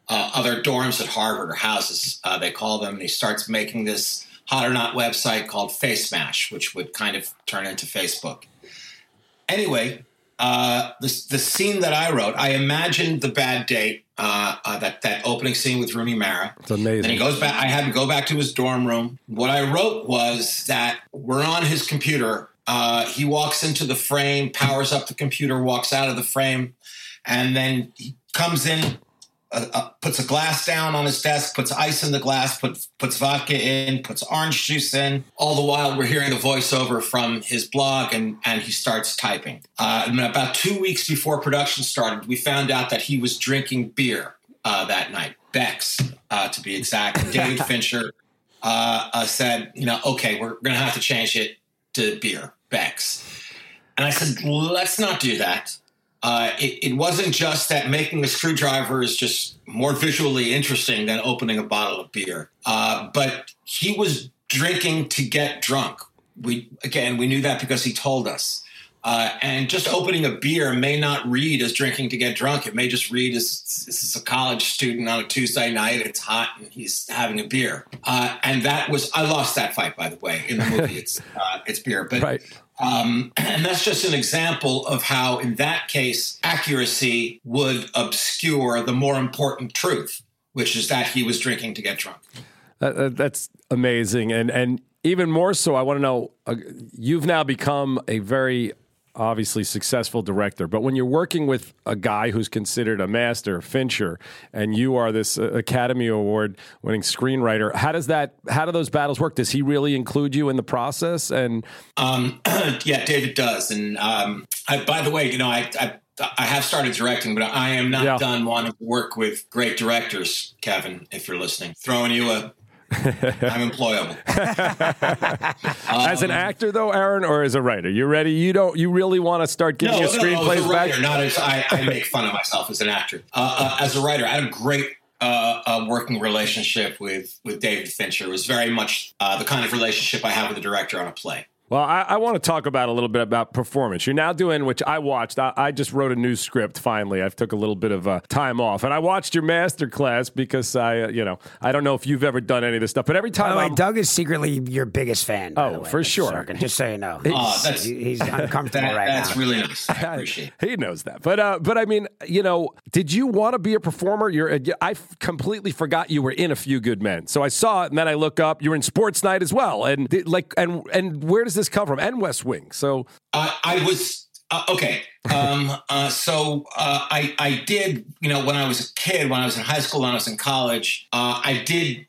uh, other dorms at Harvard or houses, uh, they call them. And he starts making this hot or not website called Facemash, which would kind of turn into Facebook. Anyway, uh, the, the scene that I wrote, I imagined the bad date, uh, uh, that, that opening scene with Rooney Mara. It's amazing. And he goes back. I had to go back to his dorm room. What I wrote was that we're on his computer. Uh, he walks into the frame, powers up the computer, walks out of the frame, and then he comes in, uh, uh, puts a glass down on his desk, puts ice in the glass, puts puts vodka in, puts orange juice in. All the while, we're hearing a voiceover from his blog, and and he starts typing. Uh, and about two weeks before production started, we found out that he was drinking beer uh, that night, Beck's uh, to be exact. David Fincher uh, uh, said, you know, okay, we're going to have to change it to beer, Beck's. And I said, let's not do that. Uh, it, it wasn't just that making a screwdriver is just more visually interesting than opening a bottle of beer, uh, but he was drinking to get drunk. We again, we knew that because he told us. Uh, and just opening a beer may not read as drinking to get drunk. It may just read as this is a college student on a Tuesday night. It's hot and he's having a beer. Uh, and that was I lost that fight by the way in the movie. it's uh, it's beer, but Right. Um, and that's just an example of how, in that case, accuracy would obscure the more important truth, which is that he was drinking to get drunk. That, that- that's amazing, and and even more so, I want to know. Uh, you've now become a very obviously successful director, but when you're working with a guy who's considered a master, Fincher, and you are this uh, Academy Award winning screenwriter, how does that? How do those battles work? Does he really include you in the process? And Um, yeah, David does. And um, I, by the way, you know, I, I I have started directing, but I am not Yeah. done wanting to work with great directors. Kevin, if you're listening, throwing you a I'm employable. as an actor, though, Aaron, or as a writer, you ready? You don't. You really want to start getting no, your no, no, screenplays writer, back? Not as I, I make fun of myself as an actor. Uh, uh, as a writer, I had a great uh, uh, working relationship with with David Fincher. It was very much uh, the kind of relationship I have with a director on a play. Well, I, I want to talk about a little bit about performance. You're now doing, which I watched. I, I just wrote a new script. Finally, I took a little bit of uh, time off, and I watched your master class because I, uh, you know, I don't know if you've ever done any of this stuff, but every By time the way, Doug is secretly your biggest fan. by Oh, the way, for Mr. sure. Sorkin, just so you know. Oh, that's- He- he's uncomfortable That, right that's now. really nice. I appreciate. He knows that, but uh, but I mean, you know, did you want to be a performer? You're, uh, I f- completely forgot you were in A Few Good Men. So I saw it, and then I look up. You're in Sports Night as well, and did- like, and and where does this come from? And West Wing. So Uh, I was uh, okay. Um, uh, so uh, I I did you know when I was a kid, when I was in high school, when I was in college, uh, I did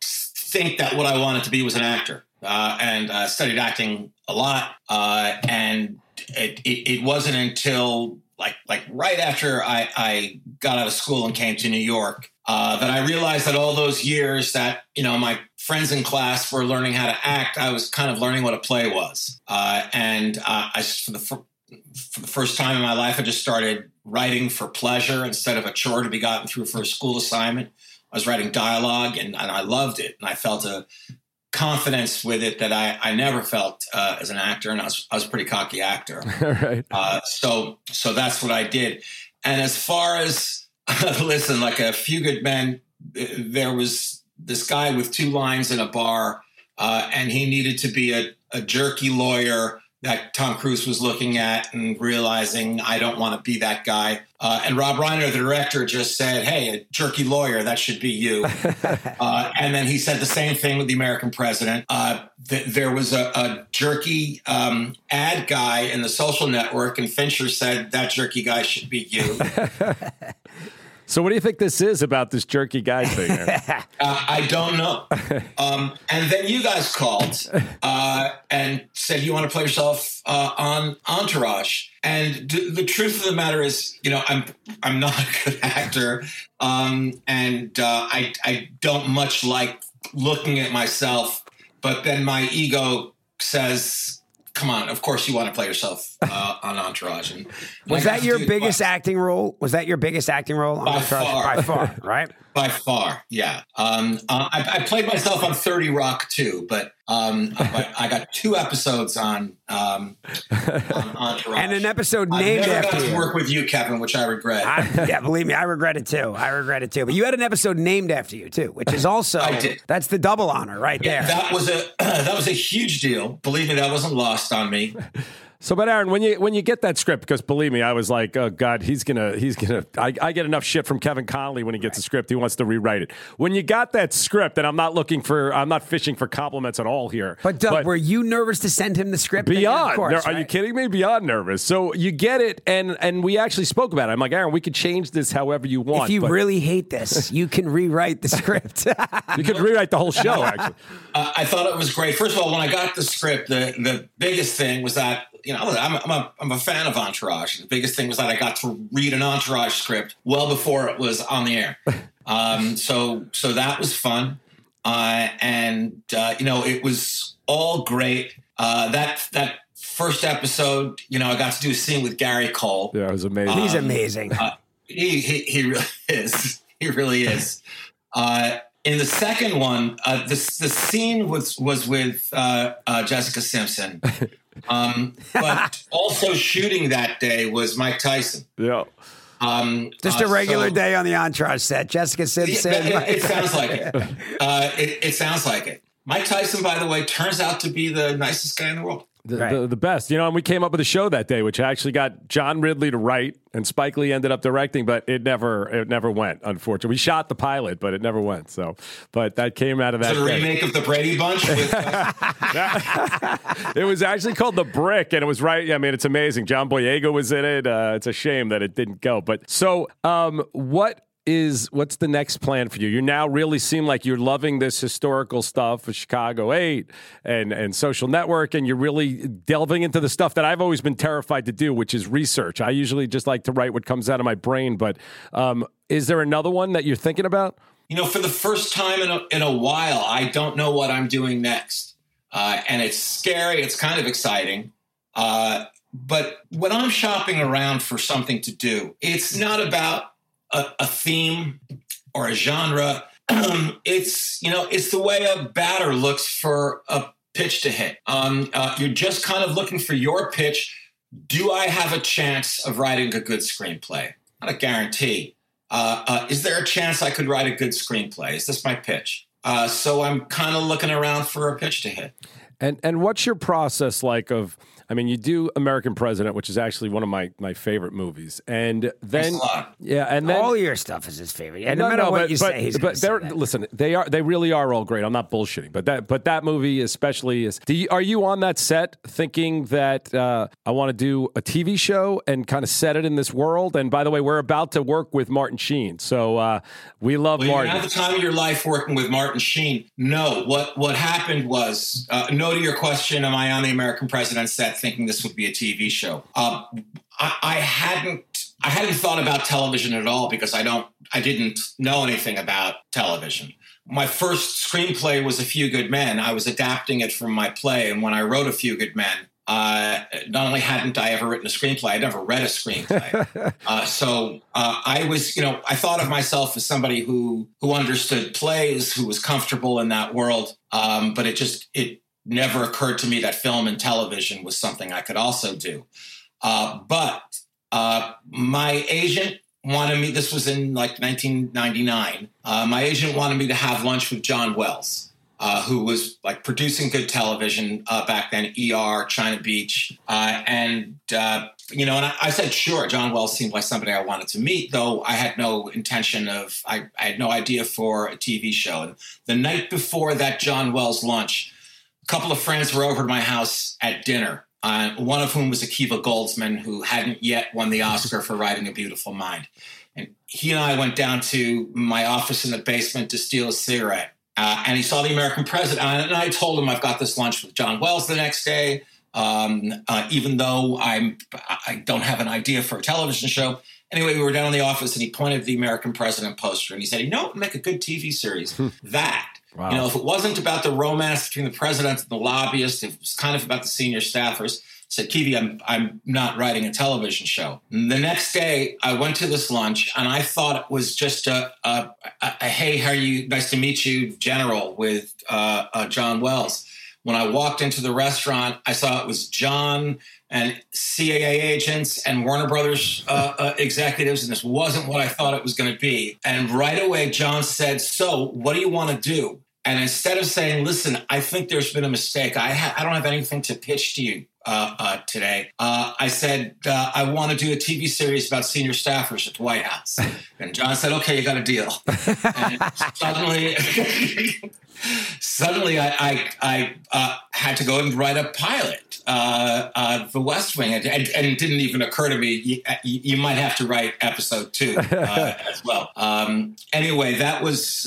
think that what I wanted to be was an actor, uh, and studied acting a lot. Uh, and it, it, it wasn't until like like right after I, I got out of school and came to New York uh, that I realized that all those years that you know my friends in class were learning how to act, I was kind of learning what a play was. Uh, and uh, I for the for the first time in my life, I just started writing for pleasure instead of a chore to be gotten through for a school assignment. I was writing dialogue, and, and I loved it, and I felt a confidence with it that I, I never felt uh, as an actor, and I was, I was a pretty cocky actor. right. Uh, so so that's what I did. And as far as listen, like a few good men, there was this guy with two lines in a bar, uh, and he needed to be a, a jerky lawyer that Tom Cruise was looking at and realizing I don't want to be that guy. Uh, and Rob Reiner, the director, just said, "Hey, a jerky lawyer, that should be you." uh, and then he said the same thing with the American president. Uh, th- there was a, a jerky um, ad guy in the social network, and Fincher said that jerky guy should be you. So what do you think this is about this jerky guy thing? Uh, I don't know. Um, and then you guys called uh, and said you want to play yourself uh, on Entourage. And d- the truth of the matter is, you know, I'm I'm not a good actor, um, and uh, I I don't much like looking at myself. But then my ego says. Come on! Of course, you want to play yourself uh, on Entourage. And Was I that your biggest acting role? Was that your biggest acting role? on By Entourage? far. By far, right? By far, yeah. Um, uh, I, I played myself on Thirty Rock too, but um, I, I got two episodes on um, on Entourage, And an episode named never after got to you. work with you, Kevin, which I regret. I, yeah, believe me, I regret it too. I regret it too. But you had an episode named after you too, which is also I did. that's the double honor right there. that was a that was a huge deal. Believe me, that wasn't lost on me. So, but Aaron, when you when you get that script, because believe me, I was like, oh God, he's gonna he's gonna. I, I get enough shit from Kevin Connolly when he gets a script. He wants to rewrite it. When you got that script, and I'm not looking for, I'm not fishing for compliments at all here. but Doug, were you nervous to send him the script? Beyond, Of course, Are you kidding me? Beyond nervous. So you get it, and and we actually spoke about it. I'm like, Aaron, we could change this however you want. If you but really hate this, you can rewrite the script. you could rewrite the whole show. Actually, Uh, I thought it was great. First of all, when I got the script, the the biggest thing was that you know I'm a, I'm a, I'm a fan of Entourage. The biggest thing was that I got to read an Entourage script well before it was on the air. Um, so so that was fun, uh, and uh, you know it was all great. Uh, that that first episode, you know, I got to do a scene with Gary Cole. yeah, it was amazing. He's Um, amazing. He, he he really is. He really is. Uh, in the second one, uh, the the scene was was with uh, uh, Jessica Simpson, um, but also shooting that day was Mike Tyson. yeah. Um, Just uh, a regular so- day on the Entourage set. Jessica Yeah, Simpson. it, it sounds like it. Uh, it. It sounds like it. Mike Tyson, by the way, turns out to be the nicest guy in the world. The, Right. the, the best, you know, and we came up with a show that day, which actually got John Ridley to write, and Spike Lee ended up directing, but it never, it never went. Unfortunately, we shot the pilot, but it never went. So, but that came out of that. It's a day. remake of the Brady Bunch. With, uh, It was actually called The Brick, and it was right. I mean, it's amazing. John Boyega was in it. Uh, it's a shame that it didn't go. But so, um, what is what's the next plan for you? You now really seem like you're loving this historical stuff of Chicago Eight and and Social Network, and you're really delving into the stuff that I've always been terrified to do, which is research. I usually just like to write what comes out of my brain. But um, is there another one that you're thinking about? you know, for the first time in a, in a while, I don't know what I'm doing next. Uh, and it's scary. It's kind of exciting. Uh, but when I'm shopping around for something to do, it's not about a, a theme or a genre. it's you know it's the way a batter looks for a pitch to hit. Um, uh, you're just kind of looking for your pitch. Do I have a chance of writing a good screenplay? Not a guarantee. Uh, uh, is there a chance I could write a good screenplay? Is this my pitch? Uh, so I'm kind of looking around for a pitch to hit. And and what's your process like of I mean, you do American President, which is actually one of my, my favorite movies, and then yeah, and then all your stuff is his favorite. And no, no matter no, what but, you but, say, he's but they're listen, they are they really are all great. I'm not bullshitting, but that but that movie especially is. You, are you on that set thinking that uh, I want to do a TV show and kind of set it in this world? And by the way, we're about to work with Martin Sheen, so uh, we love well, Martin. At the time of your life working with Martin Sheen, no. What what happened was uh, no to your question. Am I on the American President set? Thinking this would be a TV show. Um, I, I hadn't I hadn't thought about television at all because I don't I didn't know anything about television. My first screenplay was A Few Good Men. I was adapting it from my play, and when I wrote A Few Good Men, uh, not only hadn't I ever written a screenplay, I'd never read a screenplay. uh, so uh, I was, you know, I thought of myself as somebody who who understood plays, who was comfortable in that world. Um, but it just it never occurred to me that film and television was something I could also do. Uh, but uh, my agent wanted me, this was in like 1999, uh, my agent wanted me to have lunch with John Wells. Uh, who was like producing good television uh, back then, ER, China Beach. Uh, and, you know, and I, I, said, sure, John Wells seemed like somebody I wanted to meet, though I had no intention of, I, I had no idea for a TV show. And the night before that John Wells lunch, couple of friends were over to my house at dinner. Uh, one of whom was Akiva Goldsman, who hadn't yet won the Oscar for writing A Beautiful Mind. And he and I went down to my office in the basement to steal a cigarette. Uh, and he saw the American president. And I told him I've got this lunch with John Wells the next day. Um, uh, even though I'm, I don't have an idea for a television show. Anyway, we were down in the office, and he pointed the American president poster, and he said, "You know, make a good TV series. Hmm. that Wow. You know, if it wasn't about the romance between the president and the lobbyist, it was kind of about the senior staffers. I said, Kiwi, I'm, I'm not writing a television show. And the next day, I went to this lunch and I thought it was just a, a, a, a hey, how are you? Nice to meet you, general, with uh, uh, John Wells. When I walked into the restaurant, I saw it was John and CAA agents and Warner Brothers uh, uh, executives, and this wasn't what I thought it was going to be. And right away, John said, "So, what do you want to do?" And instead of saying, "Listen, I think there's been a mistake. I, ha- I don't have anything to pitch to you uh, uh today," uh, I said, uh, "I want to do a TV series about senior staffers at the White House." And John said, "Okay, you got a deal." and suddenly. suddenly I, I, I uh, had to go and write a pilot, uh, uh, The West Wing, and, and, it didn't even occur to me you, you might have to write episode two uh, as well. Um, anyway, that was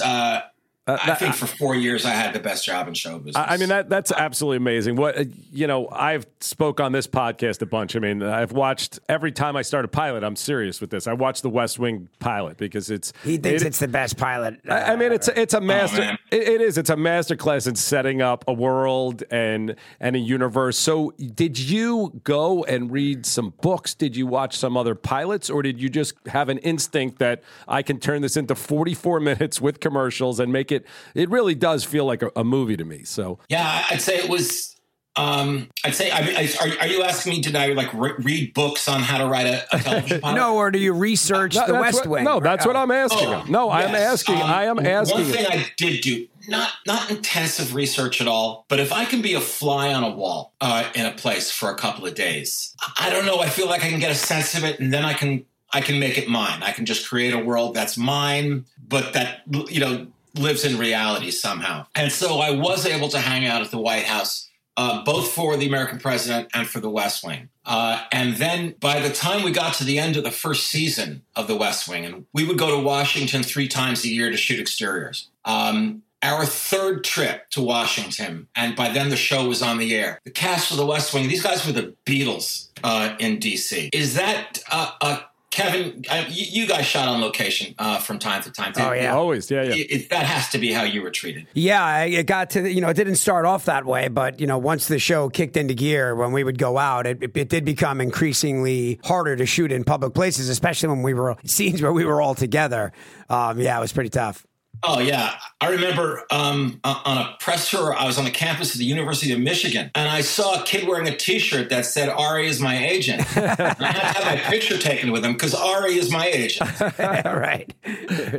uh, uh, I think for four years I had the best job in show business. I mean that that's absolutely amazing. What uh, you know, I've spoke on this podcast a bunch. I mean, I've watched every time I start a pilot. I'm serious with this. I watch the West Wing pilot because it's he thinks it, it's the best pilot. Uh, I mean, it's it's a oh, master. Oh, it, it is. It's a masterclass in setting up a world and and a universe. So, did you go and read some books? Did you watch some other pilots, or did you just have an instinct that I can turn this into 44 minutes with commercials and make it it really does feel like a, a movie to me. So yeah, I'd say it was. Um, I'd say, I mean, are, are you asking me did I like re- read books on how to write a, a television pilot? no, or do you research no, the West what, Wing? No, that's what I'm asking. Oh, no, yes. I'm asking. Um, I am asking. One thing I did do not not intensive research at all, but if I can be a fly on a wall uh, in a place for a couple of days, I don't know. I feel like I can get a sense of it, and then I can I can make it mine. I can just create a world that's mine, but that you know lives in reality somehow. And so I was able to hang out at the White House, uh, both for the American president and for the West Wing. Uh, and then by the time we got to the end of the first season of the West Wing, and we would go to Washington three times a year to shoot exteriors. Um, our third trip to Washington, and by then the show was on the air. The cast of the West Wing, these guys were the Beatles uh, in DC. Is that a Kevin, I, you, you guys shot on location uh, from time to time. Oh, yeah. Always, yeah, yeah. It, it- that has to be how you were treated. Yeah, it got to the, you know it didn't start off that way, but you know once the show kicked into gear, when we would go out, it, it, it did become increasingly harder to shoot in public places, especially when we were scenes where we were all together. Um, yeah, it was pretty tough. Oh yeah, I remember um, on a press tour. I was on the campus of the University of Michigan, and I saw a kid wearing a T-shirt that said "Ari is my agent." and I had to have my picture taken with him because Ari is my agent. all right,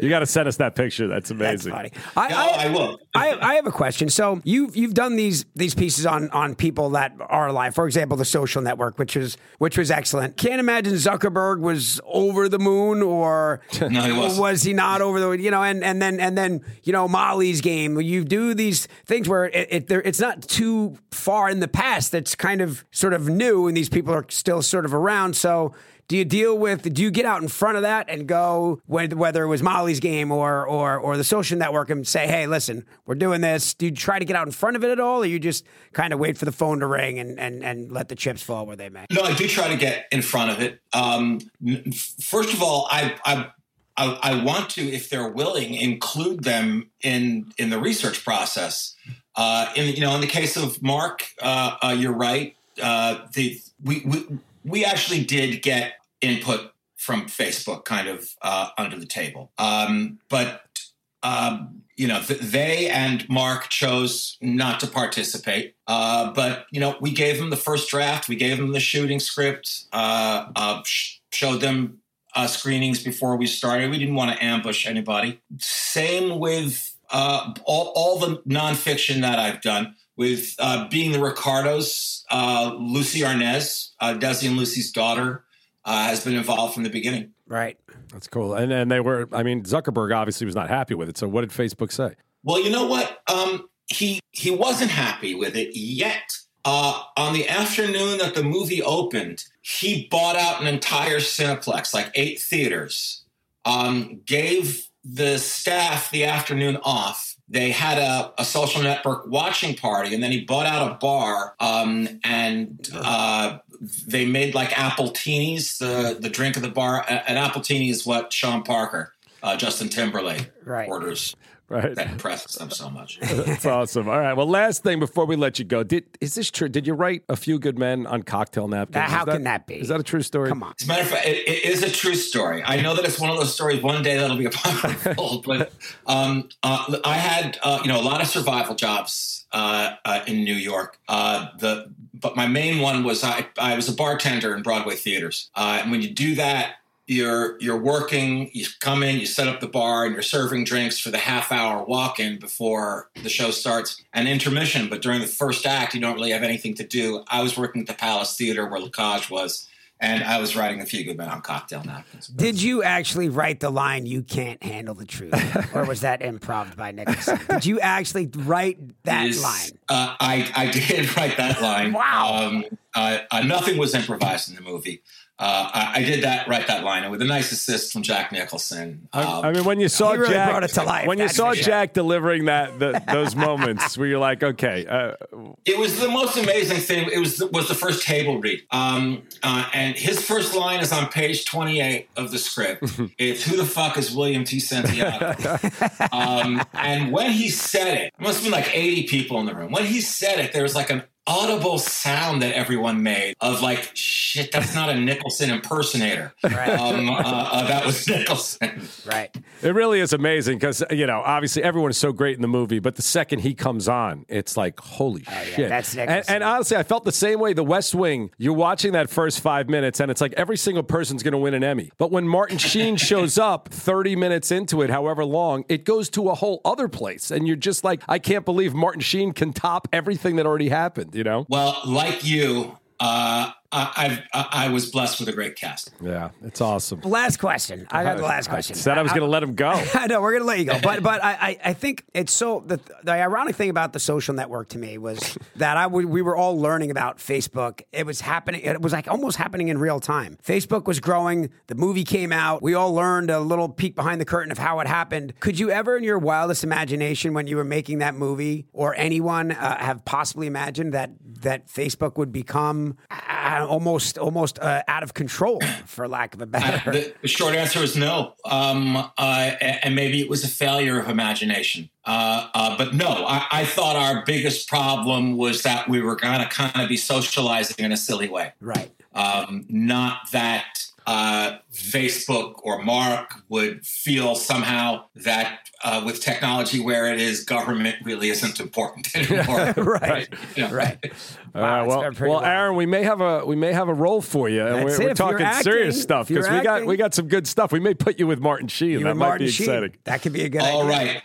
You got to send us that picture. That's that's amazing. funny. I, No, I, I will. I, I have a question. So you've you've done these these pieces on on people that are alive. For example, the Social Network, which was which was excellent. Can't imagine Zuckerberg was over the moon, or No, he wasn't. was he not over the you know? And and then and then you know Molly's game. You do these things where it, it there, it's not too far in the past. That's kind of sort of new, and these people are still sort of around. So. Do you deal with? Do you get out in front of that and go whether it was Molly's game or or or the social network and say, "Hey, listen, we're doing this." Do you try to get out in front of it at all, or you just kind of wait for the phone to ring and and and let the chips fall where they may? No, I do try to get in front of it. Um, first of all, I, I I I want to, if they're willing, include them in in the research process. Uh, in you know, in the case of Mark, uh, uh, you're right. Uh, the we, we we actually did get input from Facebook, kind of uh, under the table, um, but um, you know, th- they and Mark chose not to participate. Uh, but you know, we gave them the first draft. We gave them the shooting script. Sh- showed them uh, screenings before we started. We didn't want to ambush anybody. Same with uh, all, all the nonfiction that I've done. With uh, being the Ricardos, uh, Lucie Arnaz, uh, Desi and Lucy's daughter, uh, has been involved from the beginning. Right. That's cool. And and they were. I mean, Zuckerberg obviously was not happy with it. So what did Facebook say? Well, you know what? Um, he he wasn't happy with it yet. Uh, on the afternoon that the movie opened, he bought out an entire Cineplex, like eight theaters. Um, gave the staff the afternoon off. They had a, a social network watching party, and then he bought out a bar. Um, and uh, they made like appletini, the the drink of the bar. A- apple appletini is what Sean Parker, uh, Justin Timberlake, Right. orders. Right. That impresses them so much. That's awesome. All right. Well, last thing before we let you go, did is this true? Did you write a few good men on cocktail napkins? Now, Is how can that be? Is that a true story? Come on. As a matter of fact, it, it is a true story. I know that it's one of those stories. One day that'll be unfold. but um, uh, I had uh, you know a lot of survival jobs uh, uh, in New York. Uh, the but my main one was I, I was a bartender in Broadway theaters. Uh, and when you do that, you're you're working. You come in, you set up the bar, and you're serving drinks for the half hour walk in before the show starts and intermission. But during the first act, you don't really have anything to do. I was working at the Palace Theater where La Cage was. And I was writing a few good men on cocktail napkins. Did you actually write the line "You can't handle the truth," or was that improv by Nicholson? Did you actually write that is- line? Uh, I, I did write that line. Wow. Um, uh, uh, nothing was improvised in the movie. Uh, I, I did that, write that line, and with a nice assist from Jack Nicholson. I, Um, I mean, when you saw really Jack, brought it to life, when you saw sure. Jack delivering that the, those moments where you're like, okay, uh, it was the most amazing thing. It was the, was the first table read, um, uh, and his first line is on page twenty eight of the script. it's "Who the fuck is William T. Santiago?" um, and when he said it, it must have been like eighty people in the room. When he said it, there was like an audible sound that everyone made of like, "Shit, that's not a Nicholson impersonator." Right. Um, uh, uh, that was Nicholson. Right. it really is amazing because you know, obviously everyone is so great in the movie, but the second he comes on, it's like, holy shit! Oh, that's and, Nicholson. and honestly, I felt the same way. The West Wing, you're watching that first five minutes, and it's like every single person's going to win an Emmy. But when Martin Sheen shows up 30 minutes into it, however long, it goes to a whole other place, and you're just like, I can't believe Martin Sheen can top everything that already happened. You know? Well, like you, uh, I, I've, I I was blessed with a great cast. Yeah, it's awesome. Last question. I got the last question. I said I was going to let him go. I know we're gonna let you go, but but I, I, I think it's so the the ironic thing about the social network to me was that I we were all learning about Facebook. It was happening. It was like almost happening in real time. Facebook was growing. The movie came out. We all learned a little peek behind the curtain of how it happened. Could you ever, in your wildest imagination, when you were making that movie, or anyone uh, have possibly imagined that that Facebook would become I I don't almost almost uh, out of control, for lack of a better. the, the short answer is no. Um, uh, and maybe it was a failure of imagination. Uh, uh, but no, I, I thought our biggest problem was that we were going to kind of be socializing in a silly way. right. Um, not that uh, Facebook or Mark would feel somehow that uh, with technology where it is, government really isn't important anymore. Right. You know? Right. Wow, right, it's well, well, well. Aaron, we may have a we may have a role for you, and That's we're, we're If you're talking serious stuff because we got we got some good stuff. We may put you with Martin Sheen. You that might Martin be Sheen. exciting. That could be a good All idea. right.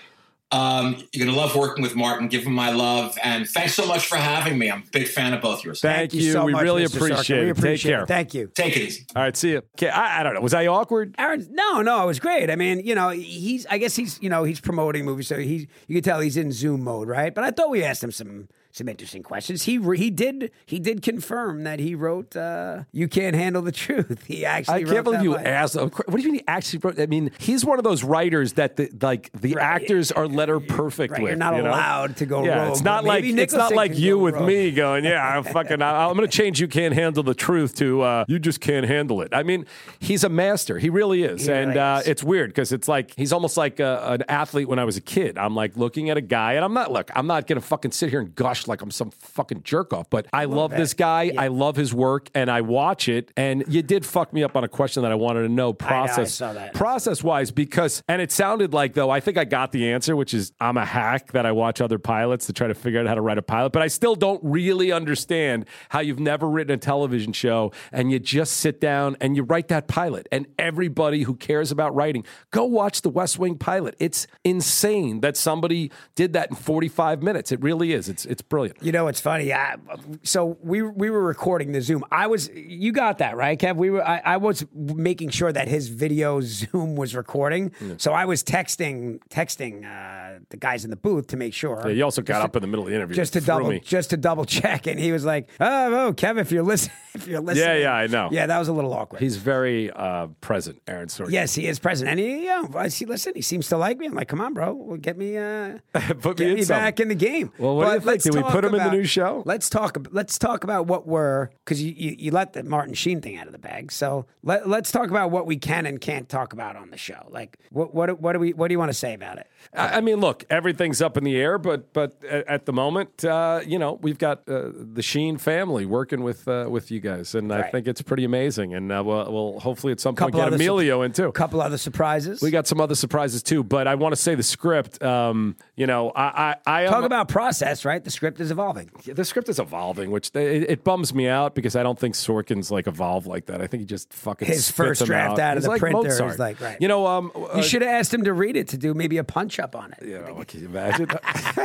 Um, you're going to love working with Martin. Give him my love. And thanks so much for having me. I'm a big fan of both yours. Thank, Thank you so we much, really Mr. appreciate Sorkin. We it. appreciate Take care. it. Thank you. Take it easy. All right, see you. Okay, I, I don't know. Was I awkward? Aaron, no, no, it was great. I mean, you know, he's, I guess he's, you know, he's promoting movies, so he's, you can tell he's in Zoom mode, right? But I thought we asked him some, some interesting questions. He, re- he did, he did confirm that he wrote, uh, "You Can't Handle the Truth." He actually, I can't believe you line. asked. What do you mean he actually wrote? I mean, he's one of those writers that the like the actors are letter perfect Right, with. you're not you know? allowed to go Yeah, rogue, it's not like it's not like you with rogue. me going, yeah, I'm fucking. I'm going to change. You can't handle the truth to uh, you just can't handle it. I mean, he's a master. He really is, He and really uh, is. it's weird because it's like he's almost like a, an athlete when I was a kid. I'm like looking at a guy, and I'm not look. I'm not going to fucking sit here and gush like I'm some fucking jerk off. But I love this guy. I love his work, and I watch it. And you did fuck me up on a question that I wanted to know. Process, that. process wise, because and it sounded like though I think I got the answer, which is I'm a hack that I watch other pilots to try to figure out how to write a pilot. But I still don't really understand how you've never written a television show and you just sit down and you write that pilot. And everybody who cares about writing, go watch the West Wing pilot. It's insane that somebody did that in 45 minutes. It really is. It's it's brilliant. You know, it's funny. I, so we we were recording the Zoom. I was, you got that right, Kev. We were. I, I was making sure that his video Zoom was recording. So I was texting texting uh, the guys in the booth to make sure. Yeah, you also got up in the middle of the interview. just to double me. just to double check, and he was like, "Oh, oh Kev, if you're listening, if you're listening, Yeah, yeah, I know. Yeah, that was a little awkward. He's very uh, present, Aaron Sorkin. Yes, he is present, And he, yeah, I see. Listen, he seems to like me. I'm like, come on, bro, well, get me, uh, Put me get in me back in the game. Well, what do you think? let's Did we talk put him in the new show? Let's talk. Let's talk about what we're because you, you you let the Martin Sheen thing out of the bag. So let let's talk about what we can and can't talk about on the show. Like what what what do we what do you want to say about it? I I mean, look, everything's up in the air, but but at the moment, uh, you know, we've got uh, the Sheen family working with uh, with you guys, and I think it's pretty amazing. And uh, we'll, we'll hopefully at some point get Emilio in too. A couple other surprises. We got some other surprises too, but I want to say the script. Um, you know, I I, I am, talk about process, right? The script is evolving. the script is evolving, which it, it bums me out because I don't think Sorkin's like evolved like that. I think he just fucking His spits first draft out of He's the like printer is like, right. You know, um, You uh, should have asked him to read it to do maybe a punch up on it. You know, can you imagine?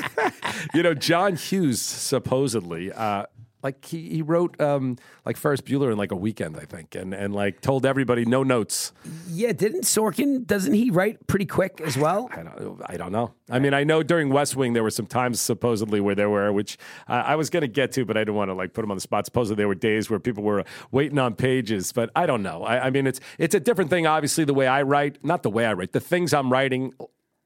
you know, John Hughes supposedly, uh, like he, he wrote um, like Ferris Bueller in like a weekend, I think, and and like told everybody no notes. Yeah, didn't Sorkin? Doesn't he write pretty quick as well? I don't, I don't know. I mean, I know during West Wing there were some times supposedly where there were, which uh, I was going to get to, but I didn't want to like put him on the spot. Supposedly there were days where people were waiting on pages, but I don't know. I, I mean, it's it's a different thing. Obviously, the way I write, not the way I write, the things I'm writing.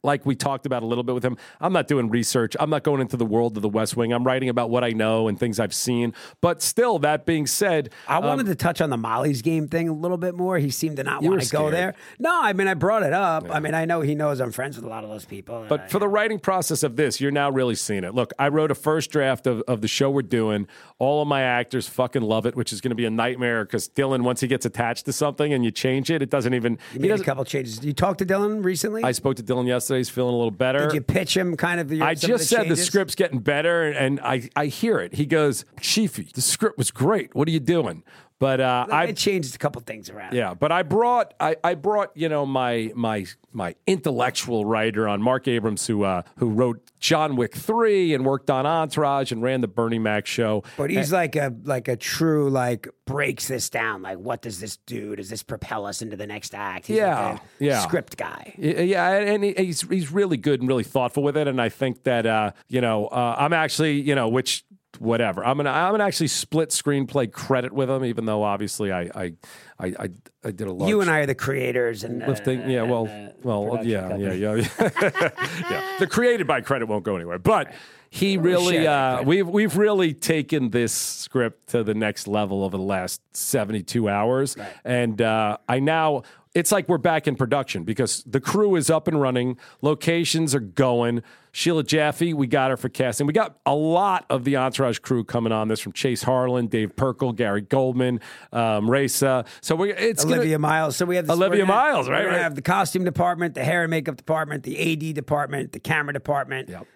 Like we talked about a little bit with him, I'm not doing research. I'm not going into the world of the West Wing. I'm writing about what I know and things I've seen. But still, that being said, I um, wanted to touch on the Molly's game thing a little bit more. He seemed to not want to go there. No, I mean I brought it up. I mean I know he knows I'm friends with a lot of those people. But I- for the writing process of this, you're now really seeing it. Look, I wrote a first draft of, of the show we're doing. All of my actors fucking love it, which is going to be a nightmare because Dillon, once he gets attached to something and you change it, it doesn't even. you he made a couple changes. You talked to Dillon recently. I spoke to Dillon yesterday. He's feeling a little better. Did you pitch him kind of the? I just the said the script's getting better, and I, I hear it. He goes, Chiefy, the script was great. What are you doing? But uh, I changed a couple things around. yeah, but I brought I, I brought you know my my my intellectual writer on Marc Abrams who uh, who wrote John Wick three and worked on Entourage and ran the Bernie Mac show. But he's like a like a true like breaks this down. Like, what does this do? Does this propel us into the next act? He's Yeah, like a yeah. script guy. Yeah, and he- he's he's really good and really thoughtful with it, and I think that uh, you know uh, I'm actually you know which whatever. I'm gonna I'm gonna actually split screenplay credit with him, even though obviously I I I, I, I did a lot. You and I are the creators and uh, lifting. Yeah, well, uh, well, production yeah, yeah, yeah, yeah. The created by credit won't go anywhere, but he really uh, we've we've really taken this script to the next level over the last 72 hours and uh, i now it's like we're back in production because the crew is up and running locations are going sheila jaffe we got her for casting we got a lot of the entourage crew coming on this from chase harlan dave perkle gary goldman um, so we it's gonna- Olivia Miles. So we have this, Olivia gonna- Miles, right, We're gonna right. have the costume department, the hair and makeup department, the AD department, the camera department, Yep.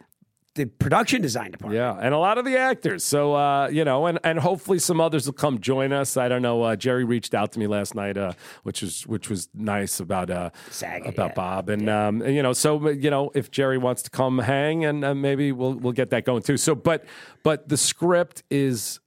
The production design department. Yeah, and a lot of the actors. So uh, you know, and and hopefully some others will come join us. I don't know. Uh, Jerry reached out to me last night, uh, which was which was nice about uh, Saga, about yeah. Bob, and um, and, you know, so you know, if Jerry wants to come hang, and uh, maybe we'll we'll get that going too. So, but but the script is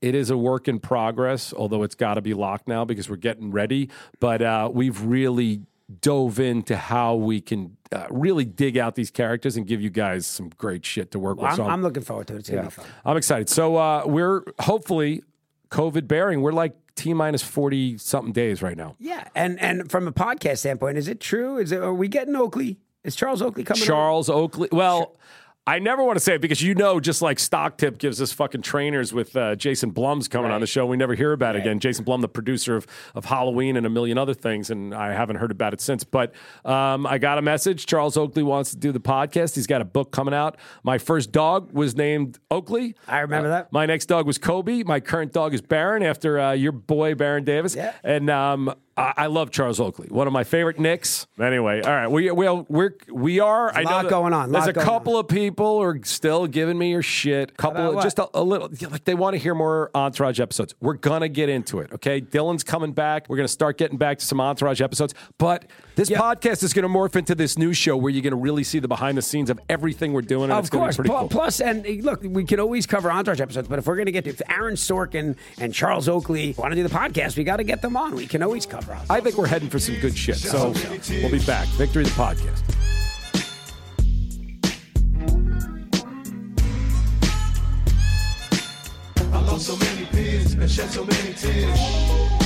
it is a work in progress, although it's got to be locked now because we're getting ready. But uh, we've really dove into how we can uh, really dig out these characters and give you guys some great shit to work Well, with. I'm, So I'm looking forward to it. It's gonna yeah, be fun. I'm excited. So uh, we're hopefully COVID bearing. We're like t minus forty something days right now. Yeah, and and from a podcast standpoint, is it true? Is it? Are we getting Oakley? Is Charles Oakley coming? on? Charles Oakley. Well. I never want to say it because you know, just like Stock Tip gives us fucking trainers with uh, Jason Blum's coming on the show. We never hear about it again. Jason Blum, the producer of, of Halloween and a million other things, and I haven't heard about it since. But um, I got a message. Charles Oakley wants to do the podcast. He's got a book coming out. My first dog was named Oakley. I remember that. My next dog was Kobe. My current dog is Baron after uh, your boy Baron Davis. Yeah. And um, I, I love Charles Oakley, one of my favorite Knicks. Anyway, all right, we we we're we are. I a know lot that going on, There's a going couple of people are still giving me your shit. Couple, of, just a, a little. Like they want to hear more Entourage episodes. We're gonna get into it. Okay, Dillon's coming back. We're gonna start getting back to some Entourage episodes. But this Yeah. podcast is gonna morph into this new show where you're gonna really see the behind the scenes of everything we're doing. And Of it's course. be pretty cool. Plus, and uh, look, we can always cover Entourage episodes, but if we're going to get to if Aaron Sorkin and Charles Oakley want to do the podcast, we got to get them on. We can always cover Entourage. I think we're heading for some good shit. So we'll be back. Victory the podcast. So many peers and shed so many tears.